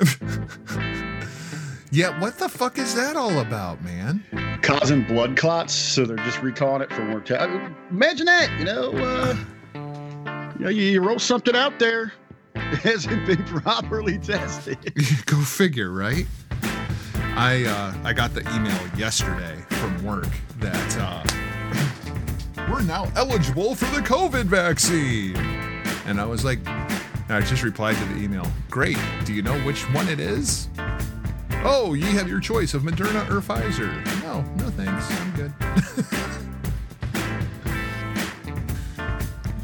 yeah, what the fuck is that all about, man? Causing blood clots, so they're just recalling it for mortality. Imagine that, you know. Uh, you know, you, you roll something out there, it hasn't been properly tested. Go figure, right? I uh, I got the email yesterday from work that uh, we're now eligible for the COVID vaccine, and I was like, I just replied to the email. Great. Do you know which one it is? Oh, you have your choice of Moderna or Pfizer. No, no thanks. I'm good.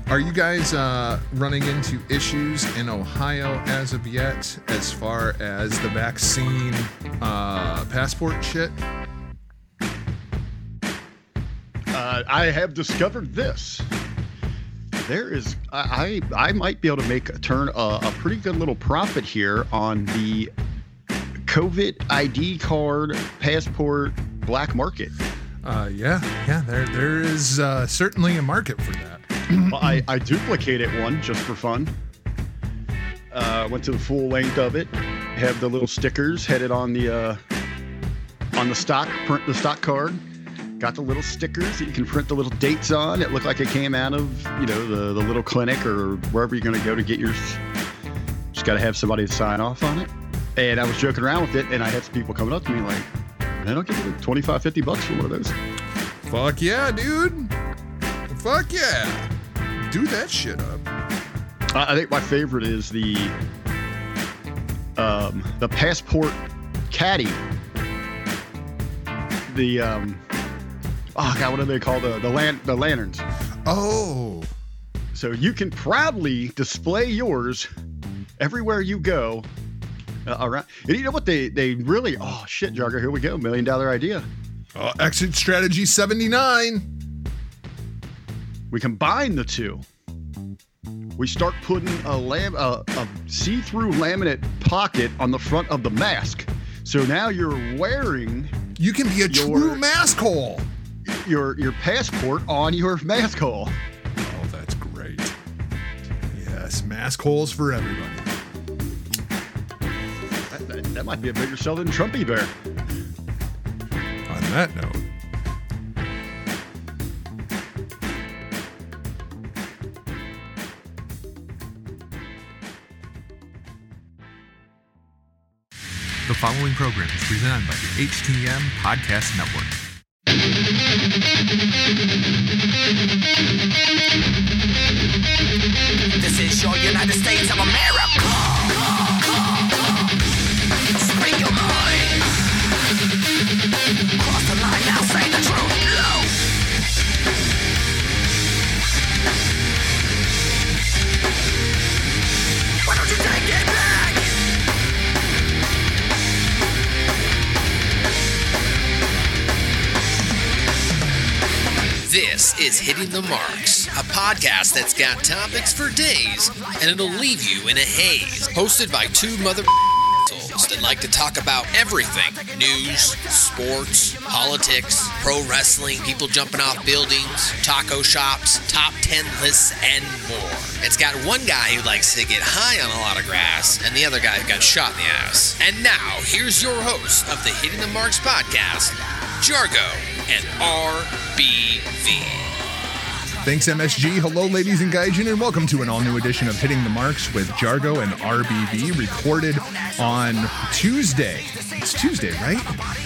Are you guys uh, running into issues in Ohio as of yet, as far as the vaccine uh, passport shit? Uh, I have discovered this. There is, I, I, might be able to make a turn a, a pretty good little profit here on the COVID ID card passport black market. Uh, yeah, yeah, there there is uh, certainly a market for that. well, I, I duplicated one just for fun. Uh, went to the full length of it. Have the little stickers headed on the uh, on the stock print the stock card. Got the little stickers that you can print the little dates on. It looked like it came out of you know the the little clinic or wherever you're going to go to get yours. Just got to have somebody to sign off on it. And I was joking around with it, and I had some people coming up to me like, "Man, I'll give you 25, 50 bucks for one of those." Fuck yeah, dude! Fuck yeah! Do that shit up. I think my favorite is the um, the passport caddy. The um, oh god, what do they call the the lan- the lanterns? Oh, So you can proudly display yours everywhere you go. Uh, around, and you know what they they really? Oh shit, Jargo, here we go, million dollar idea. uh, exit strategy 79. We combine the two. We start putting a, lam- a, a see-through laminate pocket on the front of the mask. So now you're wearing You can be a Your- true mask hole. Your your passport on your mask hole. Oh, that's great. Yes, mask holes for everybody. That, that- that might be a bigger sell than Trumpy Bear. On that note, the following program is presented by the HTM Podcast Network. The Marks, a podcast that's got topics for days and it'll leave you in a haze. Hosted by two mother that like to talk about everything news, sports, politics, pro wrestling, people jumping off buildings, taco shops, top 10 lists, and more. It's got one guy who likes to get high on a lot of grass and the other guy who got shot in the ass. And now, here's your host of the Hitting the Marks podcast, Jargo and RBV. Thanks, MSG. Hello, ladies and gaijin, and welcome to an all new edition of Hitting the Marks with Jargo and RBV, recorded on Tuesday. It's Tuesday, right?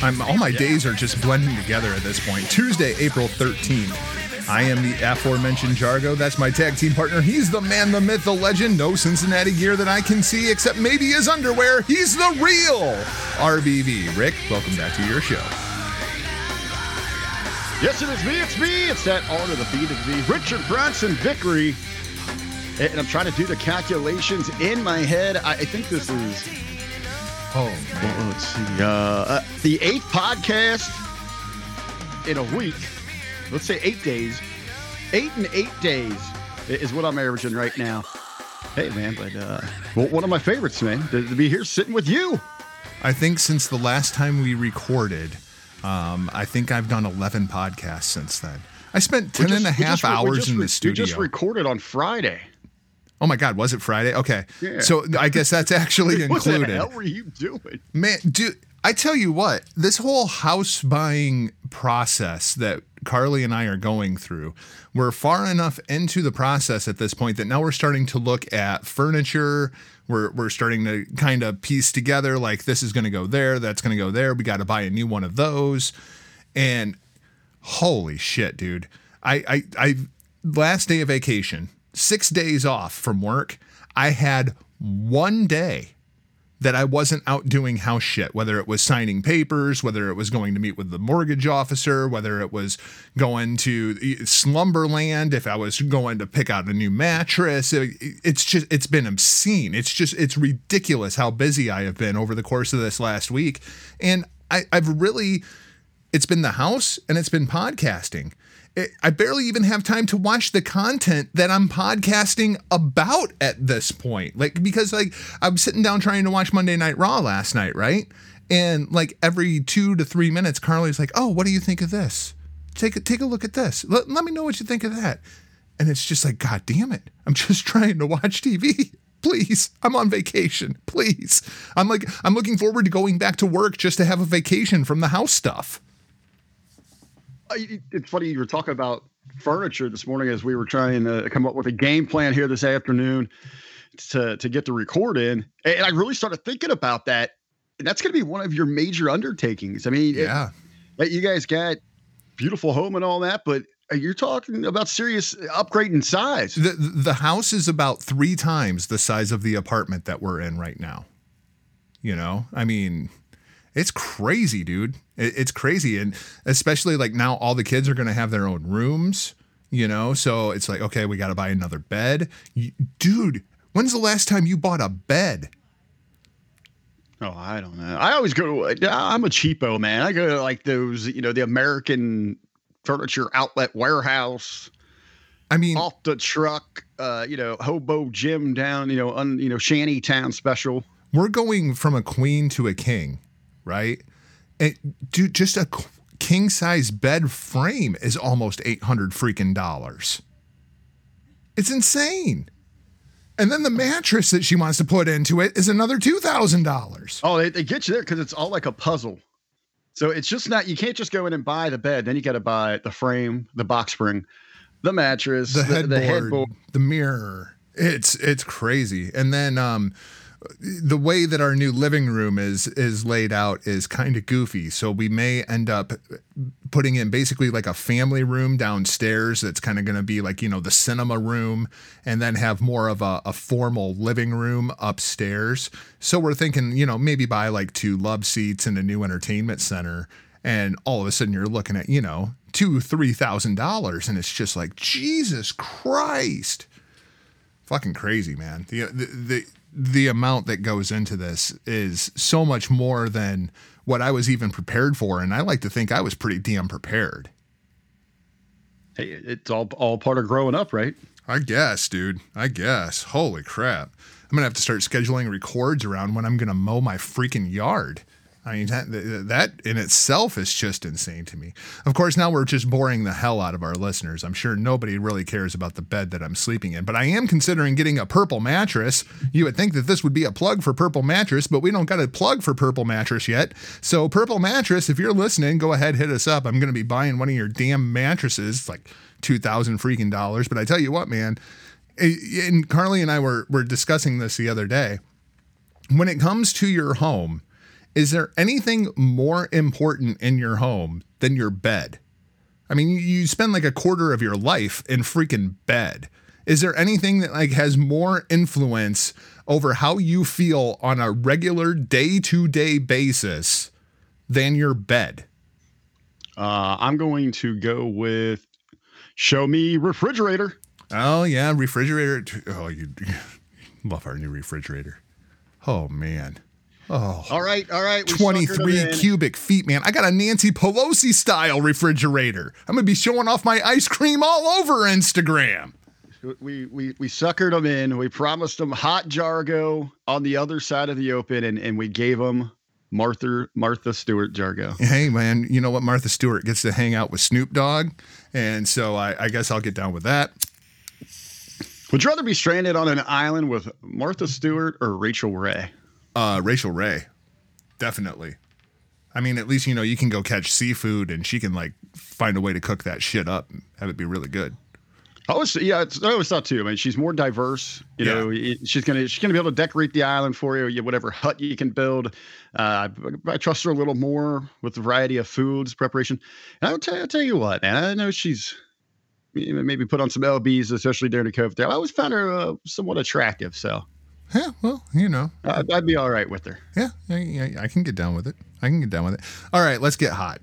I'm, all my days are just blending together at this point. Tuesday, April 13th. I am the aforementioned Jargo. That's my tag team partner. He's the man, the myth, the legend. No Cincinnati gear that I can see except maybe his underwear. He's the real RBV. Rick, welcome back to your show. Yes, it is me. It's me. It's that R to the B to the. Richard Bronson Vickery. And I'm trying to do the calculations in my head. I, I think this is, Oh, well, let's see, uh, uh, the eighth podcast in a week. Let's say eight days. Eight and eight days is what I'm averaging right now. Hey, man, but uh, well, one of my favorites, man, to be here sitting with you. I think since the last time we recorded, um, I think I've done 11 podcasts since then. I spent 10 We and a half just hours just in the studio. We just recorded on Friday. Oh my God, was it Friday? Okay. Yeah. So I guess that's actually included. What the hell were you doing? Man, dude, I tell you what, this whole house buying process that Carly and I are going through, we're far enough into the process at this point that now we're starting to look at furniture. We're, we're starting to kind of piece together like this is going to go there, that's going to go there. We got to buy a new one of those. And holy shit, dude. I, I, I, last day of vacation, six days off from work, I had one day that I wasn't out doing house shit, whether it was signing papers, whether it was going to meet with the mortgage officer, whether it was going to Slumberland, if I was going to pick out a new mattress. It's just, it's been obscene. It's just, it's ridiculous how busy I have been over the course of this last week. And I, I've really, it's been the house and it's been podcasting. It, I barely even have time to watch the content that I'm podcasting about at this point. Like, because like I'm sitting down trying to watch Monday Night Raw last night, right? And like every two to three minutes, Carly's like, "Oh, what do you think of this? Take a take a look at this. Let, let me know what you think of that." And it's just like, God damn it! I'm just trying to watch TV. Please, I'm on vacation. Please, I'm like, I'm looking forward to going back to work just to have a vacation from the house stuff. It's funny you were talking about furniture this morning as we were trying to come up with a game plan here this afternoon to to get the record in, and I really started thinking about that. And that's going to be one of your major undertakings. I mean, Yeah. that you guys got beautiful home and all that, but uh, you're talking about serious upgrade in size. The the house is about three times the size of the apartment that we're in right now. You know, I mean, it's crazy, dude. It, it's crazy, and especially like now, all the kids are going to have their own rooms. You know, so it's like, okay, we got to buy another bed, You- dude. When's the last time you bought a bed? Oh, I don't know. I always go. to- I'm a cheapo man. I go to like those, you know, the American furniture outlet warehouse. I mean, off the truck, uh, you know, hobo gym down, you know, un, you know, shanty town special. we're going from a queen to a king, right? And dude, just a king size bed frame is almost 800 freaking dollars. It's insane. And then the mattress that she wants to put into it is another $2,000. Oh, they, they get you there because it's all like a puzzle. So it's just not, you can't just go in and buy the bed. Then you got to buy the frame, the box spring, the mattress, The the, headboard, the the, mirror. It's it's crazy. And then um the way that our new living room is is laid out is kind of goofy. So we may end up putting in basically like a family room downstairs that's kind of going to be like, you know, the cinema room and then have more of a, a formal living room upstairs. So we're thinking, you know, maybe buy like two love seats and a new entertainment center. And all of a sudden you're looking at, you know, two, three thousand dollars. And it's just like, Jesus Christ fucking crazy, man. The, the the the amount that goes into this is so much more than what I was even prepared for, and I like to think I was pretty damn prepared. Hey, it's all all part of growing up, right? I guess, dude. I guess. Holy crap! I'm gonna have to start scheduling records around when I'm gonna mow my freaking yard. I mean, that, that in itself is just insane to me. Of course, now we're just boring the hell out of our listeners. I'm sure nobody really cares about the bed that I'm sleeping in, but I am considering getting a purple mattress. You would think that this would be a plug for Purple Mattress, but we don't got a plug for Purple Mattress yet. So, Purple Mattress, if you're listening, go ahead, hit us up. I'm going to be buying one of your damn mattresses, It's like 2000 freaking dollars. But I tell you what, man, eh, and Carly and I were, were discussing this the other day. When it comes to your home, is there anything more important in your home than your bed? I mean, you- spend like a quarter of your life in freaking bed. Is there anything that like has more influence over how you feel on a regular day-to-day basis than your bed? Uh, I'm going to go with show me refrigerator. Oh yeah, refrigerator. Oh, you love our new refrigerator. Oh man. Oh. All right, all right. we 23 cubic feet, man. I got a Nancy Pelosi style refrigerator. I'm going to be showing off my ice cream all over Instagram. We we we suckered them in. We promised them hot Jargo on the other side of the open, and and we gave them Martha Martha Stewart Jargo. Hey, man, you know what? Martha Stewart gets to hang out with Snoop Dogg. And so I, I guess I'll get down with that. Would you rather be stranded on an island with Martha Stewart or Rachael Ray? Uh, Rachael Ray, definitely. I mean, at least you know you can go catch seafood, and she can like find a way to cook that shit up and have it be really good. I always, yeah, it's, I always thought too. I mean, she's more diverse. You Yeah. know, it- she's gonna she's gonna be able to decorate the island for you. you whatever hut you can build. Uh, I, I trust her a little more with the variety of foods preparation. And I'll tell, I'll tell you what, man. I know she's maybe put on some lbs, especially during the COVID. There, I always found her uh, somewhat attractive. So Yeah, well, you know, I'd, I'd be all right with her. Yeah, I, I- I can get down with it. I can get down with it. All right, let's get hot.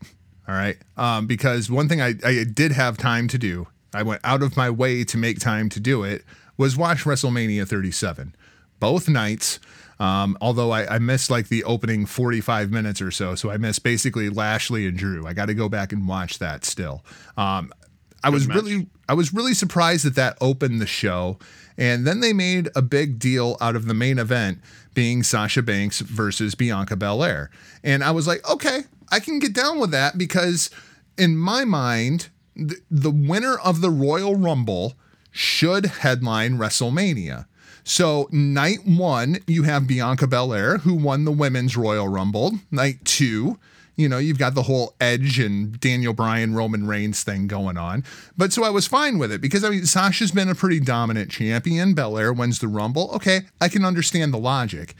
All right, um, because one thing I, I did have time to do, I went out of my way to make time to do it, was watch WrestleMania 37, both nights. Um, although I, I missed like the opening 45 minutes or so, so I missed basically Lashley and Drew. I got to go back and watch that still. Um, I was match. really I was really surprised that that opened the show, and then they made a big deal out of the main event being Sasha Banks versus Bianca Belair, and I was like, okay, I can get down with that because in my mind, the, the winner of the Royal Rumble should headline WrestleMania. So night one, you have Bianca Belair who won the women's Royal Rumble. Night two, you know, you've got the whole Edge and Daniel Bryan, Roman Reigns thing going on. But so I was fine with it because I mean, Sasha's been a pretty dominant champion. Belair wins the Rumble. Okay, I can understand the logic.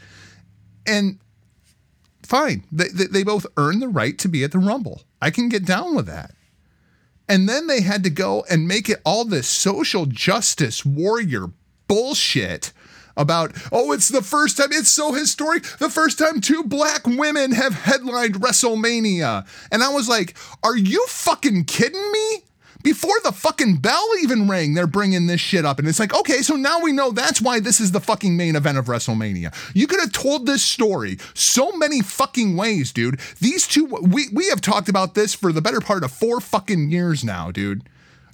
And fine, they, they, they both earn the right to be at the Rumble. I can get down with that. And then they had to go and make it all this social justice warrior bullshit about, oh, it's the first time, it's so historic, the first time two black women have headlined WrestleMania. And I was like, are you fucking kidding me? Before the fucking bell even rang, they're bringing this shit up. And it's like, okay, so now we know that's why this is the fucking main event of WrestleMania. You could have told this story so many fucking ways, dude. These two, we, we have talked about this for the better part of four fucking years now, dude.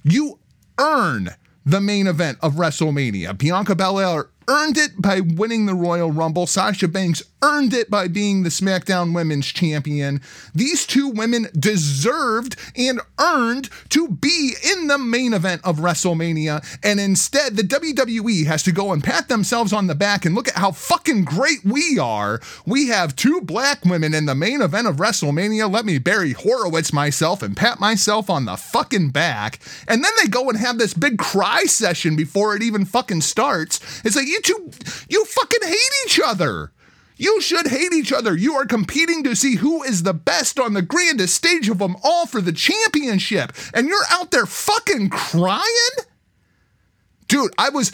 You earn the main event of WrestleMania. Bianca Belair earned it by winning the Royal Rumble. Sasha Banks earned it by being the SmackDown Women's Champion. These two women deserved and earned to be in the main event of WrestleMania. And instead, the WWE has to go and pat themselves on the back and look at how fucking great we are. We have two black women in the main event of WrestleMania. Let me Barry Horowitz myself and pat myself on the fucking back. And then they go and have this big cry session before it even fucking starts. It's like you two, you fucking hate each other. You should hate each other. You are competing to see who is the best on the grandest stage of them all for the championship. And you're out there fucking crying? Dude, I was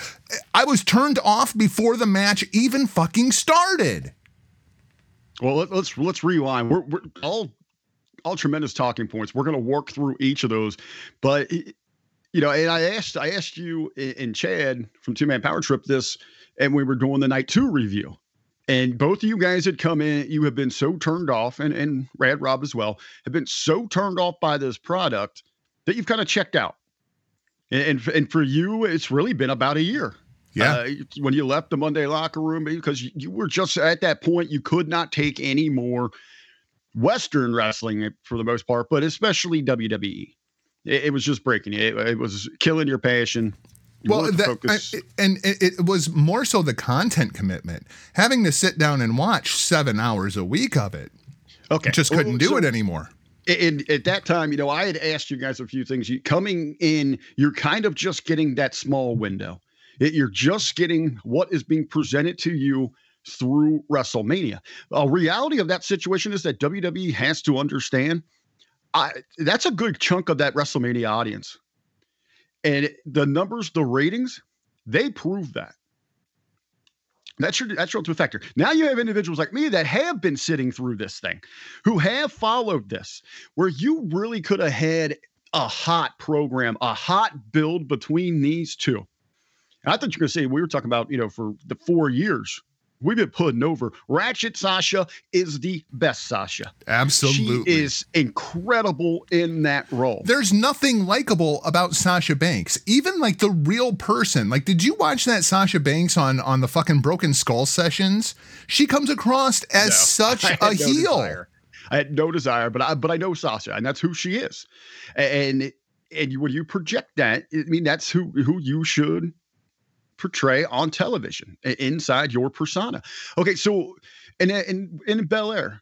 I was turned off before the match even fucking started. Well, let, let's let's rewind. We're, we're all all tremendous talking points. We're going to work through each of those, but you know, and I asked I asked you and Chad from Two Man Power Trip this, and we were doing the night two review, and both of you guys had come in. You have been so turned off, and and Rad Rob as well have been so turned off by this product that you've kind of checked out. And and, and for you, it's really been about a year. Yeah. Uh, when you left the Monday locker room, because you, you were just at that point, you could not take any more Western wrestling for the most part, but especially WWE. It, it was just breaking you. It, it was killing your passion. You well, that, focus- I- and it, it was more so the content commitment. Having to sit down and watch seven hours a week of it, okay, just couldn't do So- it anymore. and at that time, you know, I had asked you guys a few things. You coming in, you're kind of just getting that small window. It- you're just getting what is being presented to you through WrestleMania. A reality of that situation is that WWE has to understand. I that's a good chunk of that WrestleMania audience, and the numbers, the ratings, they prove that. That's your that's your ultimate factor. Now you have individuals like me that have been sitting through this thing, who have followed this, where you really could have had a hot program, a hot build between these two. And I thought you were going to say we were talking about, you know, for the four years we've been putting over. Ratchet Sasha is the best Sasha. Absolutely. She is incredible in that role. There's nothing likable about Sasha Banks. Even like the real person. Like, did you watch that Sasha Banks on on the fucking Broken Skull sessions? She comes across as No, such a no heel. desire. I had no desire, but I but I know Sasha, and that's who she is. And and when you project that, I mean that's who who you should portray on television inside your persona. Okay, so and in in Belair,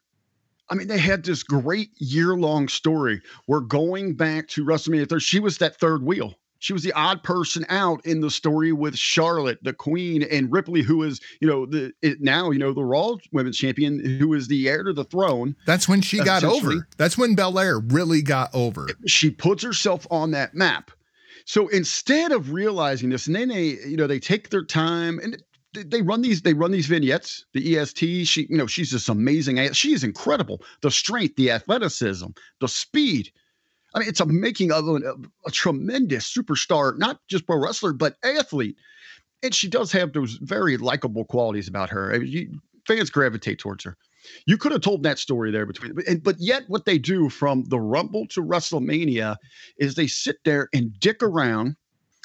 I mean, they had this great year long story. We're going back to WrestleMania 3. She was that third wheel. She was the odd person out in the story with Charlotte, the Queen, and Ripley, who is, you know, the now, you know, the Raw Women's Champion, who is the heir to the throne. That's when she got over. That's when Belair really got over. She puts herself on that map. So instead of realizing this, they, you know, they take their time and they- run these, they run these vignettes. The EST, she, you know, she's this amazing. She is incredible. The strength, the athleticism, the speed. I mean, it's a making of a, a tremendous superstar, not just pro wrestler, but athlete. And she does have those very likable qualities about her. I mean, you, fans gravitate towards her. You could have told that story there between, and, but yet what they do from the Rumble to WrestleMania is they sit there and dick around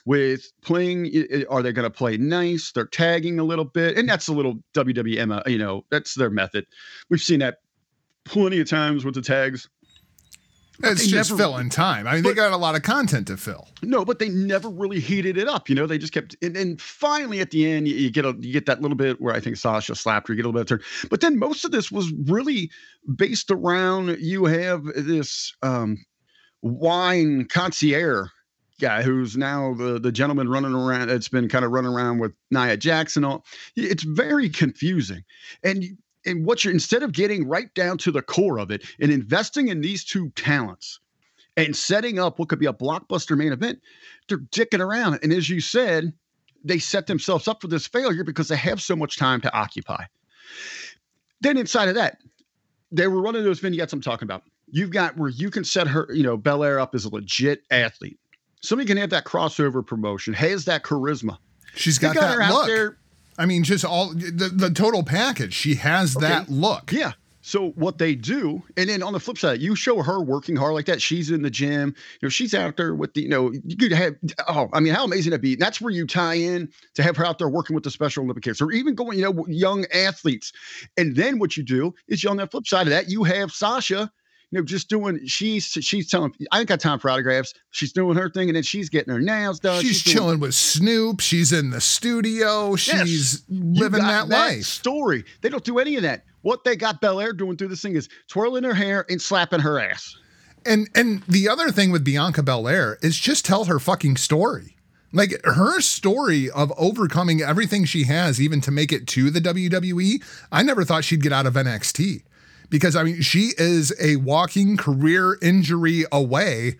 with playing. Are they going to play nice? They're tagging a little bit, and that's a little WWM. uh, You know, that's their method. We've seen that plenty of times with the tags. It's just never- filling time. I mean, they got a lot of content to fill. No, but they never really heated it up. You know, they just kept. And, and finally, at the end, you, you get a you get that little bit where I think Sasha slapped her. You get a little bit of turn. But then most of this was really based around you have this um, wine concierge guy who's now the the gentleman running around. It's been kind of running around with Nia Jackson. All it's very confusing. And and what you're instead of getting right down to the core of it and investing in these two talents and setting up what could be a blockbuster main event, they're dicking around. And as you said, they set themselves up for this failure because they have so much time to occupy. Then inside of that, they were running those vignettes I'm talking about. You've got where you can set her, you know, Belair up as a legit athlete. Somebody can have that crossover promotion, has that charisma. She's got, got that her out look. there I mean, just all the, the total package. She has that look. Yeah. So what they do, and then on the flip side, you show her working hard like that. She's in the gym. You know, she's out there with the, you know, you could have. Oh, I mean, how amazing that'd be. And that's where you tie in to have her out there working with the Special Olympics, or even going, you know, young athletes. And then what you do is on the flip side of that, you have Sasha. You know, just doing. She's she's telling. I ain't got time for autographs. She's doing her thing, and then she's getting her nails done. She's, doing- chilling with Snoop. She's in the studio. Yes. She's You living got that, life. Story. They don't do any of that. What they got Belair doing through this thing is twirling her hair and slapping her ass. And and the other thing with Bianca Belair is just tell her fucking story. Like her story of overcoming everything she has, even to make it to the WWE. I never thought she'd get out of NXT because I mean she is a walking career injury away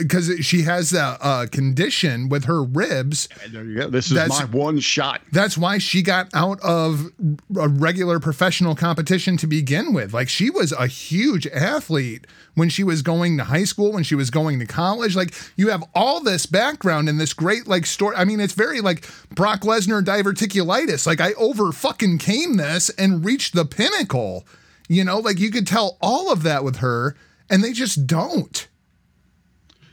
because she has a, a uh, condition with her ribs there you go. This is That's- my one shot. that's why she got out of a regular professional competition to begin with. Like she was a huge athlete when she was going to high school, when she was going to college. Like you have all this background and this great like story. I mean, it's very like Brock Lesnar diverticulitis. Like I over fucking came this and reached the pinnacle. You know, like you could tell all of that with her, and they just don't.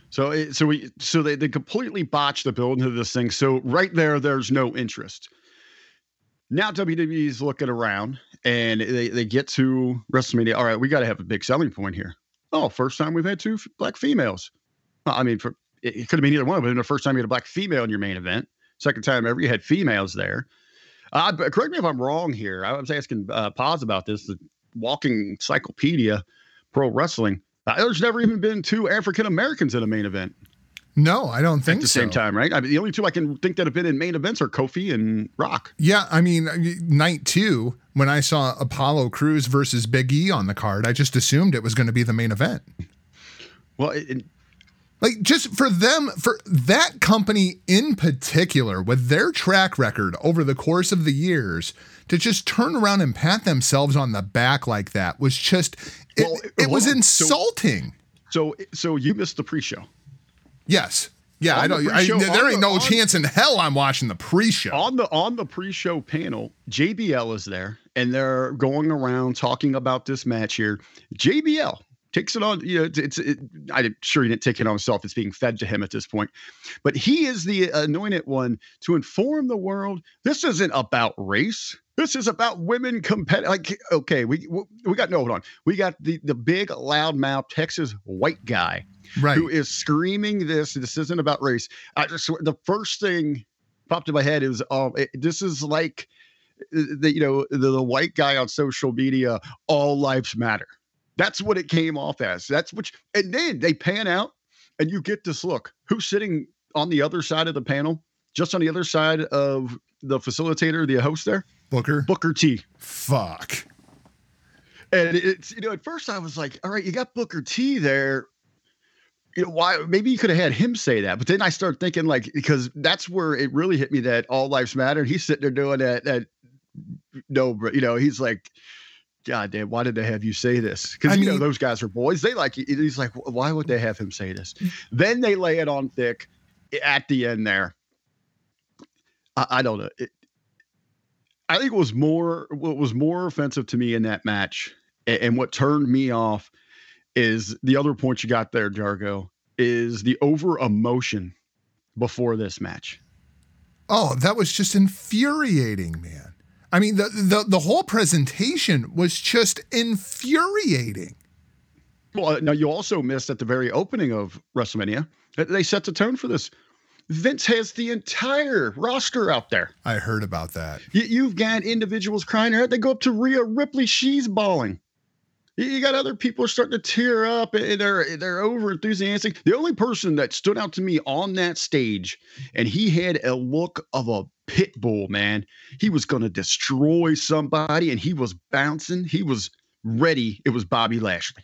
So, it, so we, so they, they completely botched the build into this thing. So right there, there's no interest. Now WWE's looking around and they, they get to WrestleMania. All right, we got to have a big selling point here. Oh, first time we've had two f- black females. Well, I mean, for it, it could have been either one, but the first time you had a black female in your main event. Second time ever, you had females there. Uh, correct me if I'm wrong here. I was asking uh, Paz about this. Walking encyclopedia pro wrestling. Uh, there's never even been two African Americans in a main event No, I don't think at the so. same time, right? I mean, the only two I can think that have been in main events are Kofi and Rock. Yeah, I mean, night two, when I saw Apollo Crews versus Big E on the card, I just assumed it was going to be the main event. Well, it, it- Like, just for them, for that company in particular, with their track record over the course of the years, to just turn around and pat themselves on the back like that was just, it, Well, it was on. So- insulting. so so you missed the pre-show. yes. Yeah, On I the don't, I, there ain't the- no on- chance in hell I'm watching the pre show. On the on the pre-show panel, JBL is there, and they're going around talking about this match here. JBL takes it on. You know, it's, it, I'm sure he didn't take it on himself. It's being fed to him at this point, but he is the anointed one to inform the world. This isn't about race. This is about women competitive. Like, okay, we we got no hold on. We got the the big loudmouth Texas white guy right. who is screaming this. This isn't about race. I just the first thing popped in my head is um it, this is like uh, the you know the, the white guy on social media all lives matter that's what it came off as. That's you- and then they pan out and you get this look who's sitting on the other side of the panel? Just on the other side of the facilitator the host there? Booker. booker t. Fuck. and it's you know at first i was like all right you got booker t there. You know why maybe you could have had him say that but then i started thinking like because that's where it really hit me that all lives matter and he's sitting there doing that that no you know he's like god damn why did they have you say this? Because you know those guys are boys. They like he's like why would they have him say this? Mm. Then they lay it on thick at the end there. I, I don't know. It- I think it was more what was more offensive to me in that match, a- and, what turned me off is the other point you got there, Jargo, is the over emotion before this match. Oh, that was just infuriating, man. I mean, the the the whole presentation was just infuriating. Well, uh, now you also missed at the very opening of WrestleMania they set the tone for this. Vince has the entire roster out there. I heard about that. You, you've got individuals crying head. They go up to Rhea Ripley. She's bawling. You- got other people starting to tear up and they're they're over enthusiastic. The only person that stood out to me on that stage, and he had a look of a pit bull, man. He was gonna destroy somebody and he was bouncing. He was ready. It was Bobby Lashley.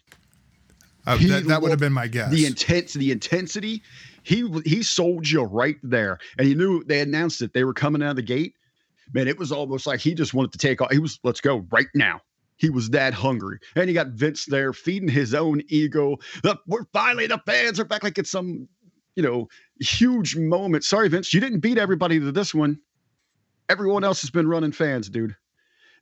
Uh, that that would have been my guess. The intense, the intensity. He he sold you right there, and he knew they announced it. They were coming out of the gate. Man, it was almost like he just wanted to take off. He was, let's go right now. He was that hungry, and you got Vince there feeding his own ego. The, we're finally the fans are back, like it's some, you know, huge moment. Sorry, Vince, you didn't beat everybody to this one. Everyone else has been running fans, dude.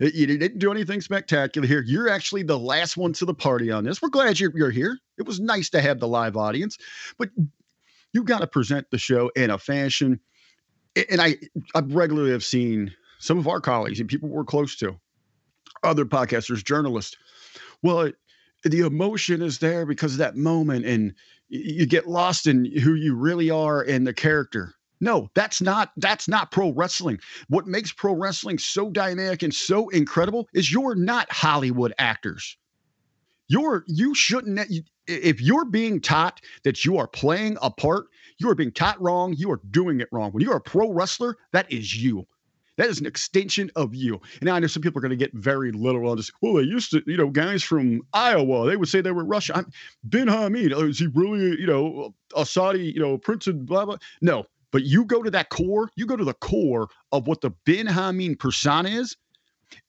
You didn't do anything spectacular here. You're actually the last one to the party on this. We're glad you're, you're here. It was nice to have the live audience, but you got to present the show in a fashion. And I, I regularly have seen some of our colleagues and people we're close to, other podcasters, journalists. Well, it, the emotion is there because of that moment, and you get lost in who you really are and the character. No, that's not that's not pro wrestling. What makes pro wrestling so dynamic and so incredible is you're not Hollywood actors. You're you shouldn't if you're being taught that you are playing a part, you are being taught wrong, you are doing it wrong. When you're a pro wrestler, that is you. That is an extension of you. And now I know some people are going to get very literal on this. Well, they used to, you know, guys from Iowa, they would say they were Russian. I'm, ben Hamid, oh, is he really, you know, a Saudi, you know, prince and blah, blah? No, but you go to that core, you go to the core of what the Ben Hameen persona is,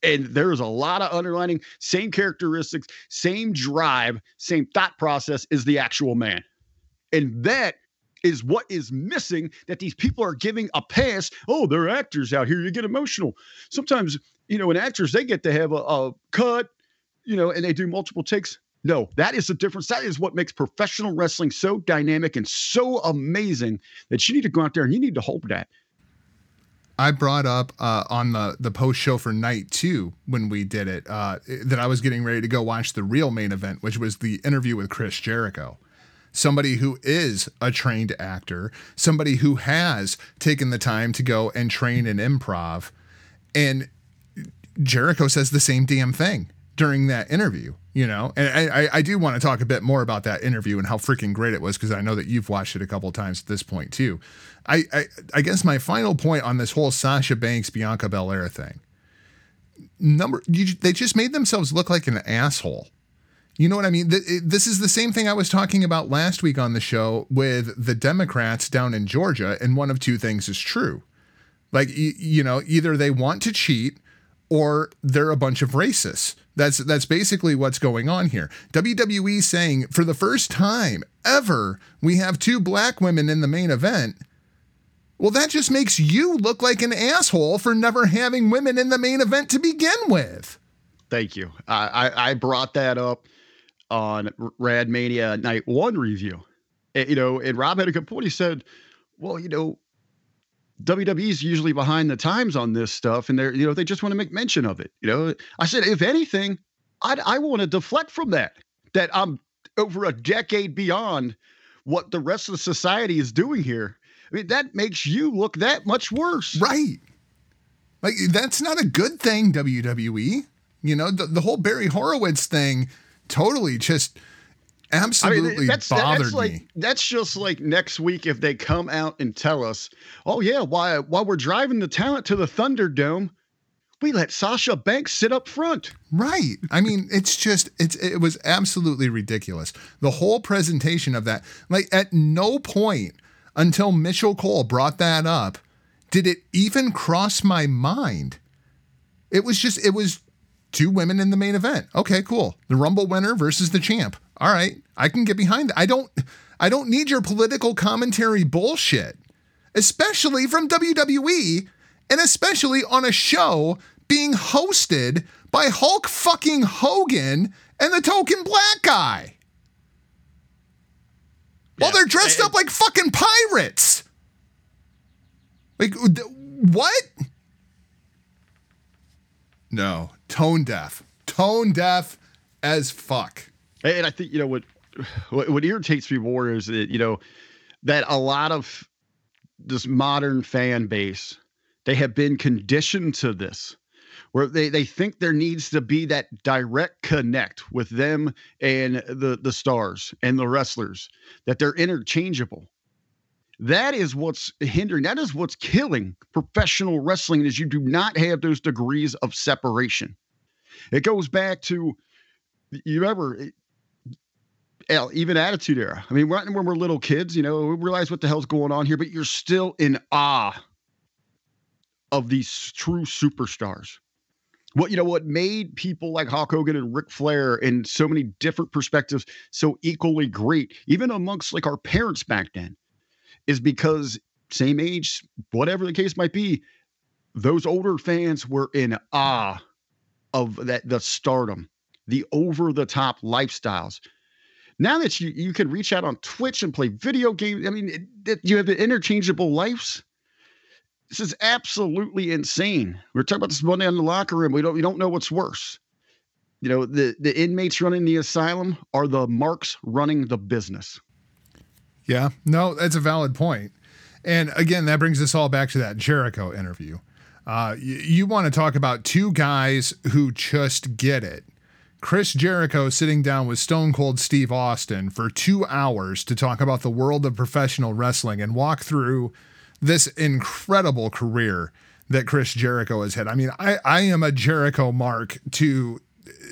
and there's a lot of underlining same characteristics, same drive, same thought process is the actual man. And that is what is missing that these people are giving a pass. Oh, they're actors out here. You get emotional. Sometimes, you know, in actors, they get to have a, a cut, you know, and they do multiple takes. No, that is the difference. That is what makes professional wrestling so dynamic and so amazing that you need to go out there and you need to hold that. I brought up uh, on the the post show for night two when we did it uh, that I was getting ready to go watch the real main event, which was the interview with Chris Jericho. Somebody who is a trained actor, somebody who has taken the time to go and train in improv. And Jericho says the same damn thing during that interview, you know? And I, I, do want to talk a bit more about that interview and how freaking great it was because I know that you've watched it a couple times at this point too. I, I, I guess my final point on this whole Sasha Banks Bianca Belair thing. Number, you, they just made themselves look like an asshole. You know what I mean? This is the same thing I was talking about last week on the show with the Democrats down in Georgia, and one of two things is true. Like, you know, either they want to cheat or they're a bunch of racists. That's that's basically what's going on here. WWE saying for the first time ever we have two black women in the main event. Well, that just makes you look like an asshole for never having women in the main event to begin with. Thank you. I, I, I brought that up on Rad Mania Night One review. And, you know, and Rob had a good point. He said, "Well, you know, WWE's usually behind the times on this stuff, and they're you know they just want to make mention of it." You know, I said, if anything, I'd, I want to deflect from that. That I'm over a decade beyond what the rest of the society is doing here. I mean, that makes you look that much worse. Right. Like that's not a good thing, WWE. You know, the, the whole Barry Horowitz thing totally just absolutely I mean, that's, bothered that's like me. that's just like next week if they come out and tell us, "Oh yeah, why while we're driving the talent to the Thunderdome, we let Sasha Banks sit up front." Right. I mean, it's just it's it was absolutely ridiculous. The whole presentation of that. Like at no point until Michael Cole brought that up did it even cross my mind. It was just it was two women in the main event. Okay, cool. The Rumble winner versus the champ. All right. I can get behind that. I don't I don't need your political commentary bullshit. Especially from WWE and especially on a show being hosted by Hulk fucking Hogan and the token black guy. While Yeah, they're dressed and- up like fucking pirates. Like what? No, tone deaf. Tone deaf as fuck. And I think you know what what, what irritates me more is that you know that a lot of this modern fan base they have been conditioned to this where they, they think there needs to be that direct connect with them and the the stars and the wrestlers that they're interchangeable that is what's hindering that is what's killing professional wrestling is you do not have those degrees of separation it goes back to you ever eh, hell, even attitude era. I mean, when we're little kids, you know, we realize what the hell's going on here, but you're still in awe of these true superstars. What you know, what made people like Hulk Hogan and Ric Flair in so many different perspectives so equally great, even amongst like our parents back then, is because same age, whatever the case might be, those older fans were in awe of that the stardom, the over the top lifestyles now that you you can reach out on Twitch and play video games, I mean, it- you have the interchangeable lives. This is absolutely insane. We are talking about this Monday in the locker room. We don't we don't know what's worse. You know, the the inmates running the asylum are the marks running the business. Yeah, no, that's a valid point. And again, that brings us all back to that Jericho interview. Uh, you, you want to talk about two guys who just get it. Chris Jericho sitting down with Stone Cold Steve Austin for two hours to talk about the world of professional wrestling and walk through this incredible career that Chris Jericho has had. I mean, I, I am a Jericho mark to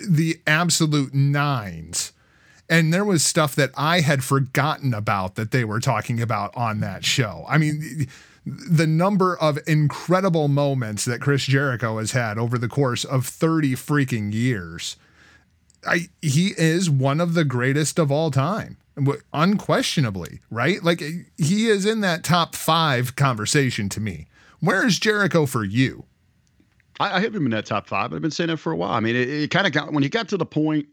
the absolute nines. And there was stuff that I had forgotten about that they were talking about on that show. I mean, the number of incredible moments that Chris Jericho has had over the course of 30 freaking years. I he is one of the greatest of all time. Unquestionably, right? Like he is in that top 5 conversation to me. Where is Jericho for you? I, I have him in that top five. I've been saying that for a while. I mean, it, it kind of got when he got to the point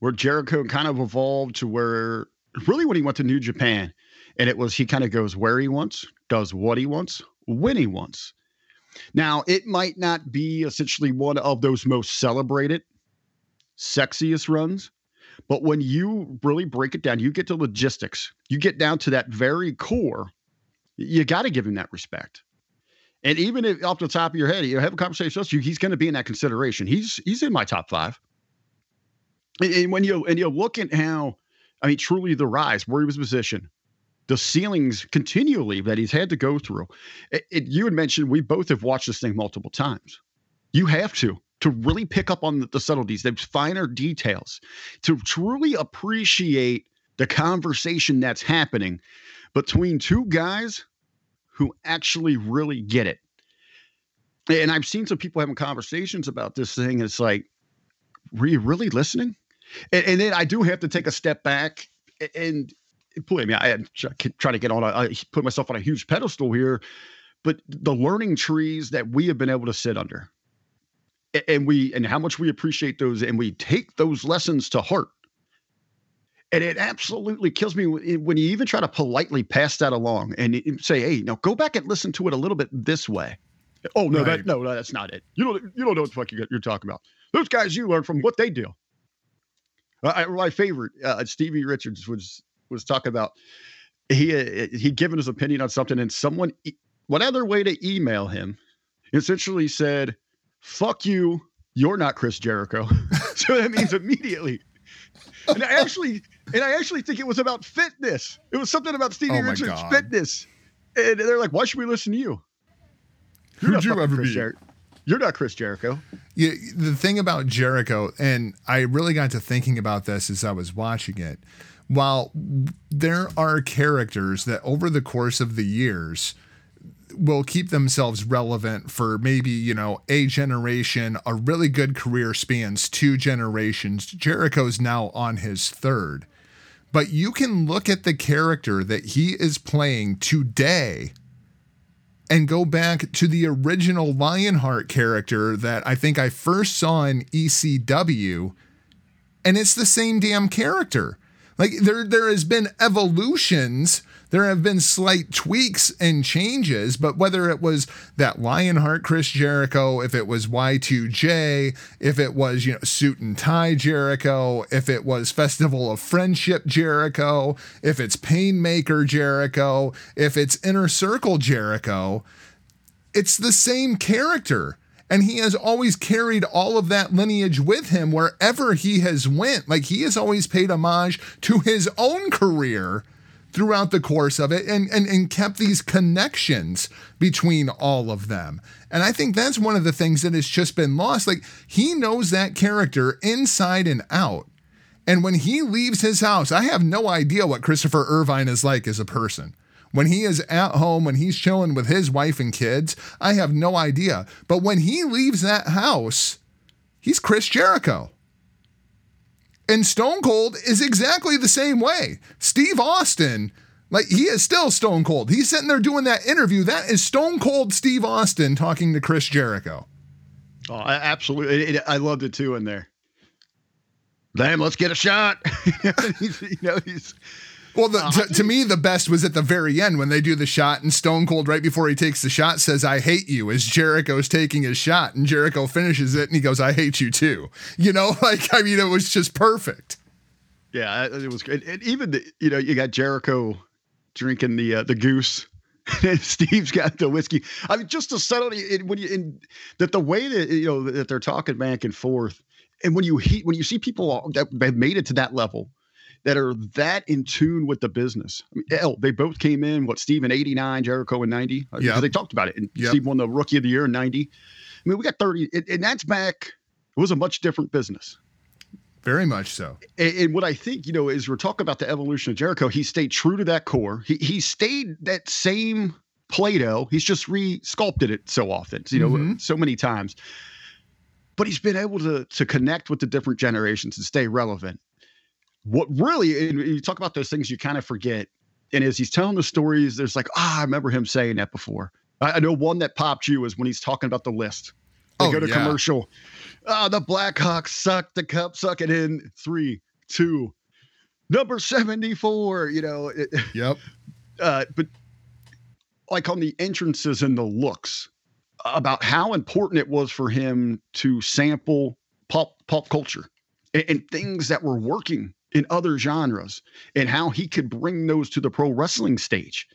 where Jericho kind of evolved to where really when he went to New Japan, and it was he kind of goes where he wants, does what he wants, when he wants. Now, it might not be essentially one of those most celebrated, sexiest runs, but when you really break it down, you get to logistics, you get down to that very core, you got to give him that respect. And even if off the top of your head, you have a conversation with us, you, he's going to be in that consideration. He's he's in my top five. And, when you and you look at how, I mean, truly the rise, where he was positioned, the ceilings continually that he's had to go through. It, it- you had mentioned we both have watched this thing multiple times. You have to to really pick up on the, the subtleties, the finer details, to truly appreciate the conversation that's happening between two guys who actually really get it. And I've seen some people having conversations about this thing. It's like, were you really listening? And, and then I do have to take a step back and boy, I mean, I am trying to get on a, I put myself on a huge pedestal here, but the learning trees that we have been able to sit under and we, and how much we appreciate those and we take those lessons to heart. And it absolutely kills me when when you even try to politely pass that along and say, "Hey, now go back and listen to it a little bit this way." Oh no, Right. that no, no, that's not it. You don't, you don't know what the fuck you're, you're talking about. Those guys you learn from what they do. Uh, I, my favorite, uh, Stevie Richards was was talking about he uh, he'd given his opinion on something, and someone, what other way to email him, essentially said, "Fuck you, you're not Chris Jericho." so that means immediately. And I actually, and I actually think it was about fitness. It was something about Stevie Oh Richards' God. fitness, and they're like, "Why should we listen to you? You're Who'd you ever Chris be? Jer- You're not Chris Jericho." Yeah, the thing about Jericho, and I really got to thinking about this as I was watching it. While there are characters that over the course of the years will keep themselves relevant for maybe, you know, a generation, a really good career spans two generations. Jericho's now on his third. But you can look at the character that he is playing today and go back to the original Lionheart character that I think I first saw in ECW, and it's the same damn character. Like there, there has been evolutions. There have been slight tweaks and changes, but whether it was that Lionheart Chris Jericho, if it was Y2J, if it was, you know, suit and tie Jericho, if it was Festival of Friendship Jericho, if it's Painmaker Jericho, if it's Inner Circle Jericho, it's the same character and he has always carried all of that lineage with him wherever he has went. Like he has always paid homage to his own career throughout the course of it and, and and kept these connections between all of them. And i think that's one of the things that has just been lost. Like he knows that character inside and out. And when he leaves his house i have no idea what christopher irvine is like as a person when he is at home, when he's chilling with his wife and kids, I have no idea. But when he leaves that house, he's Chris Jericho. And Stone Cold is exactly the same way. Steve Austin, like he is still Stone Cold. He's sitting there doing that interview. That is Stone Cold Steve Austin talking to Chris Jericho. Oh, I- absolutely. It- it- I loved it too in there. Damn, let's get a shot. you know, he's Well, the, to, to me, the best was at the very end when they do the shot, and Stone Cold, right before he takes the shot, says, I hate you, as Jericho's taking his shot, and Jericho finishes it, and he goes, I hate you too. You know, like, I mean, it was just perfect. yeah, it it was great. And even the, you know, you got Jericho drinking the uh, the goose. and Steve's got the whiskey. I mean, just to settle it when you in that the way that you know that they're talking back and forth, and when you he, when you see people that have made it to that level, that are that in tune with the business. I mean, hell, they both came in. What Steve in '89, Jericho in '90. Yeah. They talked about it. And Yep. Steve won the Rookie of the Year in '90. I mean, we got 30, and, that's back. It was a much different business. Very much so. And, and what I think, you know, is we're talking about the evolution of Jericho. He stayed true to that core. He he stayed that same Play-Doh. He's just re-sculpted it so often, you know, Mhm. so many times. But he's been able to to connect with the different generations and stay relevant. What really, and you talk about those things you kind of forget. And as he's telling the stories, there's like, ah, I remember him saying that before. I, I know one that popped you is when he's talking about the list. They Oh, go to yeah. commercial. Ah, the Blackhawks suck the cup, suck it in. Three, two, number 74, you know. it- Yep. uh, but like on the entrances and the looks about how important it was for him to sample pop pop culture and, and things that were working in other genres and how he could bring those to the pro wrestling stage.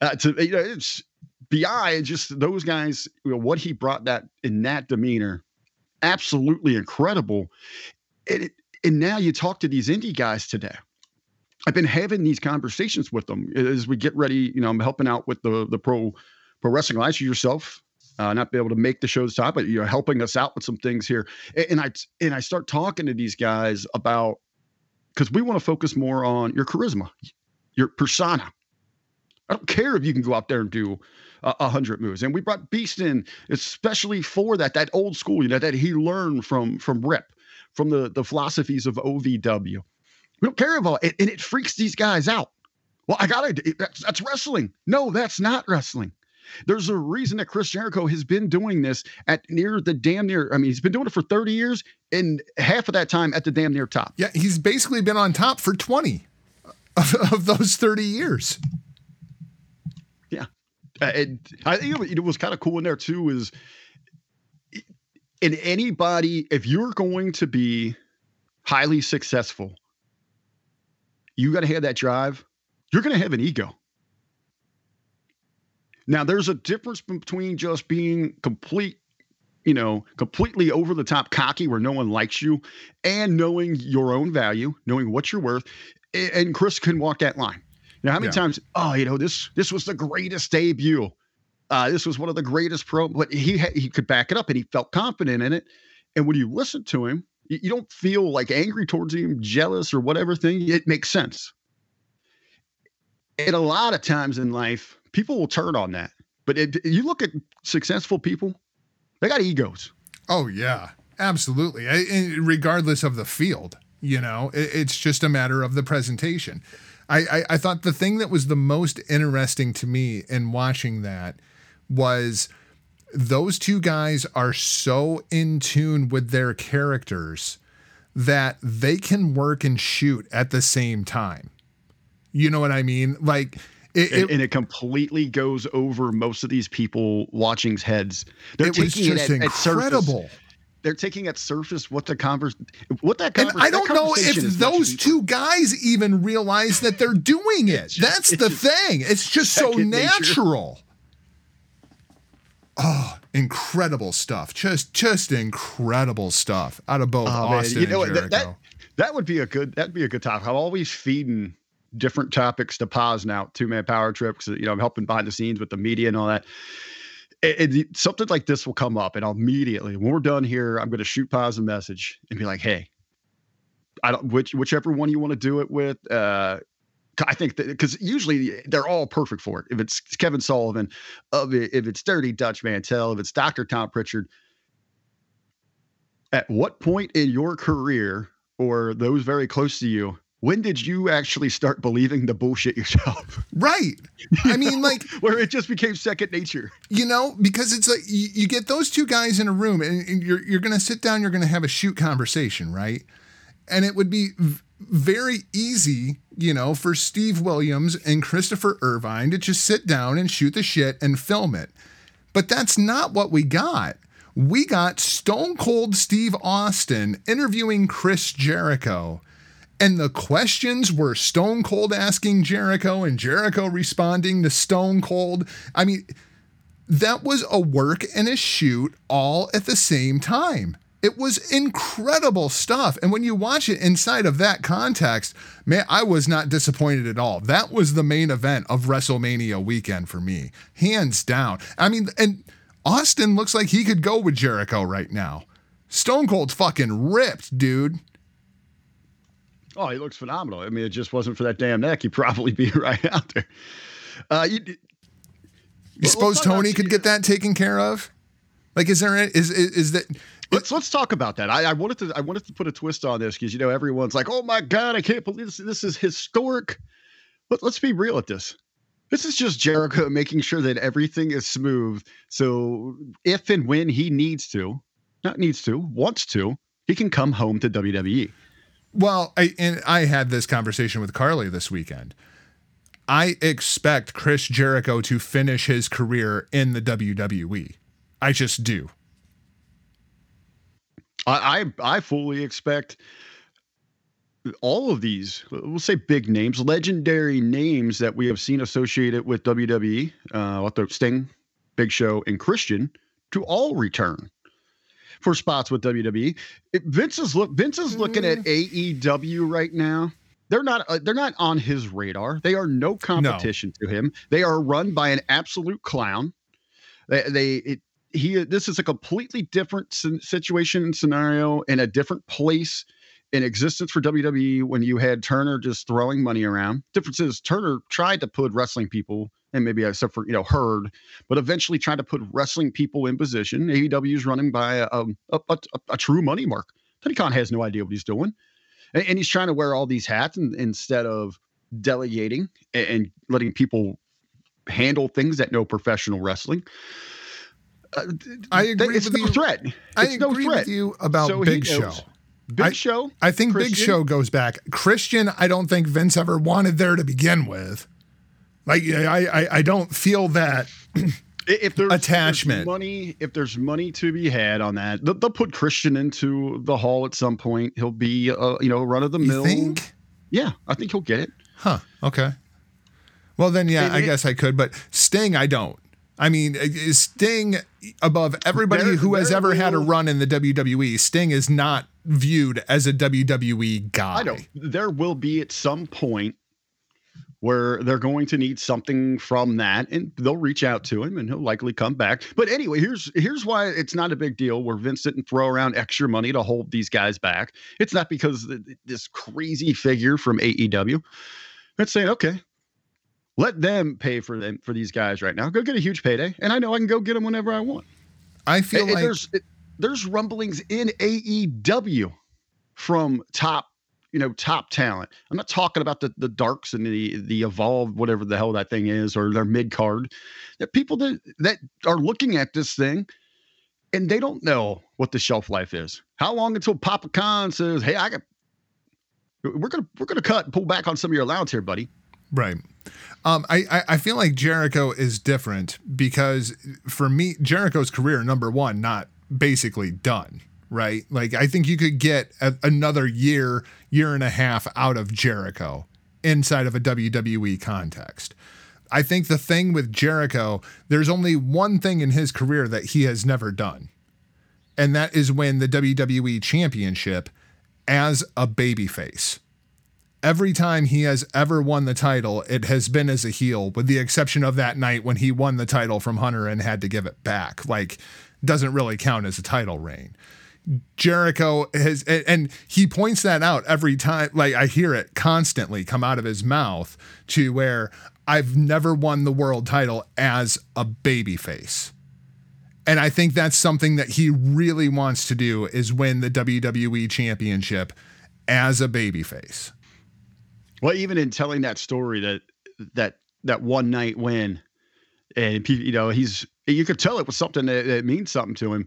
Uh, to you know, it's beyond just those guys. You know, what he brought that in that demeanor, absolutely incredible. And and now you talk to these indie guys today. I've been having these conversations with them as we get ready. You know, I'm helping out with the the pro pro wrestling. You yourself, uh, not be able to make the shows time, but you're helping us out with some things here. A- And I and I start talking to these guys about because we want to focus more on your charisma, your persona. I don't care if you can go out there and do a a hundred moves. And we brought Beast in especially for that that old school, you know, that he learned from from Rip, from the the philosophies of OVW. We don't care about it, and it freaks these guys out. Well, I gotta. That's, that's wrestling. No, that's not wrestling. There's a reason that Chris Jericho has been doing this at near the damn near. I mean, he's been doing it for 30 years, and half of that time at the damn near top. Yeah, he's basically been on top for 20 of, of those 30 years. Yeah, uh, and I think it was, it was kind of cool in there too. Is in anybody, if you're going to be highly successful, you got to have that drive. you're going to have an ego. Now, there's a difference between just being complete, you know, completely over the top cocky where no one likes you and knowing your own value, knowing what you're worth. And Chris can walk that line. Now, how many Yeah. times, oh, you know, this this was the greatest debut. Uh, this was one of the greatest pro, but he ha- he could back it up and he felt confident in it. And when you listen to him, you, you don't feel like angry towards him, jealous or whatever thing. It makes sense. And a lot of times in life, people will turn on that. But it, you look at successful people, they got egos. Oh yeah, absolutely. I, regardless of the field, you know, it, it's just a matter of the presentation. I, I I thought the thing that was the most interesting to me in watching that was those two guys are so in tune with their characters that they can work and shoot at the same time. You know what I mean? Like it, and, it, and it completely goes over most of these people watching's heads. They're it was taking just it at, at incredible. They're taking at surface what the converse, what that. And I don't know if conversation is much those two guys even realize that they're doing it. That's the just thing. It's just so second nature. natural. Oh, incredible stuff. Just just incredible stuff out of both Oh, man, Austin you know and? Jericho. That, that that would be a good that'd be a good topic. I'm always feeding different topics to pause now, two man power trip because you know I'm helping behind the scenes with the media and all that. Something like this will come up, and I'll immediately when we're done here, I'm going to shoot pause a message and be like, "Hey, I don't which whichever one you want to do it with." Uh, I think because usually they're all perfect for it. If it's Kevin Sullivan, if it's Dirty Dutch Mantel, if it's Dr. Tom Prichard, at what point in your career or those very close to you, when did you actually start believing the bullshit yourself? right. I mean, like, Where it just became second nature. you know, because it's like you, you get those two guys in a room and, and you're you're gonna sit down, you're gonna have a shoot conversation, right? And it would be v- very easy, you know, for Steve Williams and Christopher Irvine to just sit down and shoot the shit and film it. But that's not what we got. We got Stone Cold Steve Austin interviewing Chris Jericho. And the questions were Stone Cold asking Jericho and Jericho responding to Stone Cold. I mean, that was a work and a shoot all at the same time. It was incredible stuff. And when you watch it inside of that context, man, I was not disappointed at all. That was the main event of WrestleMania weekend for me, hands down. I mean, and Austin looks like he could go with Jericho right now. Stone Cold's fucking ripped, dude. Oh, he looks phenomenal. I mean, it just wasn't for that damn neck. He'd probably be right out there. Uh, you, You suppose let's talk about Tony could get that taken care of? Like, is there a- is is, is that? let's let's talk about that. I, I wanted to I wanted to put a twist on this because you know everyone's like, oh my god, I can't believe this. This is historic. But let's be real at this. This is just Jericho making sure that everything is smooth. So if and when he needs to, not needs to, wants to, he can come home to. WWE. Well, I and I had this conversation with Carly this weekend. I expect Chris Jericho to finish his career in the WWE. I just do. I I, I fully expect all of these, we'll say big names, legendary names that we have seen associated with WWE, uh, Sting, Big Show, and Christian, to all return for spots with WWE. It- Vince is look. Vince is looking at AEW right now. They're not. Uh, they're not on his radar. They are no competition to him. They are run by an absolute clown. They. they it, he. This is a completely different situation and scenario in a different place in existence for WWE when you had Turner just throwing money around. Difference is Turner tried to put wrestling people and maybe except for you know Herd, but eventually trying to put wrestling people in position. AEW is running by a, a, a, a true money mark. Tony Khan has no idea what he's doing, and, and he's trying to wear all these hats and, instead of delegating and, and letting people handle things that know professional wrestling. Uh, I agree it's with no you. threat. I It's no agree threat. with you about So Big Show. knows. Big I- Show. I think Big Show goes back. Christian, I don't think Vince ever wanted there to begin with. Like I, I, I don't feel that. If there's attachment. if there's money, if there's money to be had on that, they'll, they'll put Christian into the hall at some point. He'll be, uh, you know, run of the mill. Yeah, I think he'll get it. Huh. Okay. Well, then, yeah, I it- guess I could, but Sting, I don't. I mean, is Sting above everybody There- who has ever had a run in the WWE. Sting is not viewed as a WWE guy. I know there will be at some point where they're going to need something from that, and they'll reach out to him, and he'll likely come back. But anyway, here's here's why it's not a big deal. Where Vince didn't throw around extra money to hold these guys back. It's not because th- th- this crazy figure from AEW. It's saying, okay, let them pay for them for these guys right now. Go get a huge payday, and I know I can go get them whenever I want. I feel And- and like there's it- there's rumblings in AEW from top you know top talent. I'm not talking about the the darks and the the evolved whatever the hell that thing is or their mid card. That people that that are looking at this thing and they don't know what the shelf life is. How long until Papa Khan says, "Hey, I got we're gonna we're gonna cut and pull back on some of your allowance here, buddy." Right. Um, I I feel like Jericho is different because for me, Jericho's career, number one, not basically done. Right. Like I think you could get a, another year, year and a half out of Jericho inside of a WWE context. I think the thing with Jericho, there's only one thing in his career that he has never done, and that is win the WWE Championship as a babyface every time he has ever won the title, it has been as a heel, with the exception of that night when he won the title from Hunter and had to give it back. Like, doesn't really count as a title reign. Jericho has, and- he points that out every time. Like, I hear it constantly come out of his mouth to where I've never won the world title as a babyface. And I think that's something that he really wants to do is win the WWE championship as a babyface. Well, even in telling that story, that that that one night win, and you know he's you could tell it was something that, that means something to him,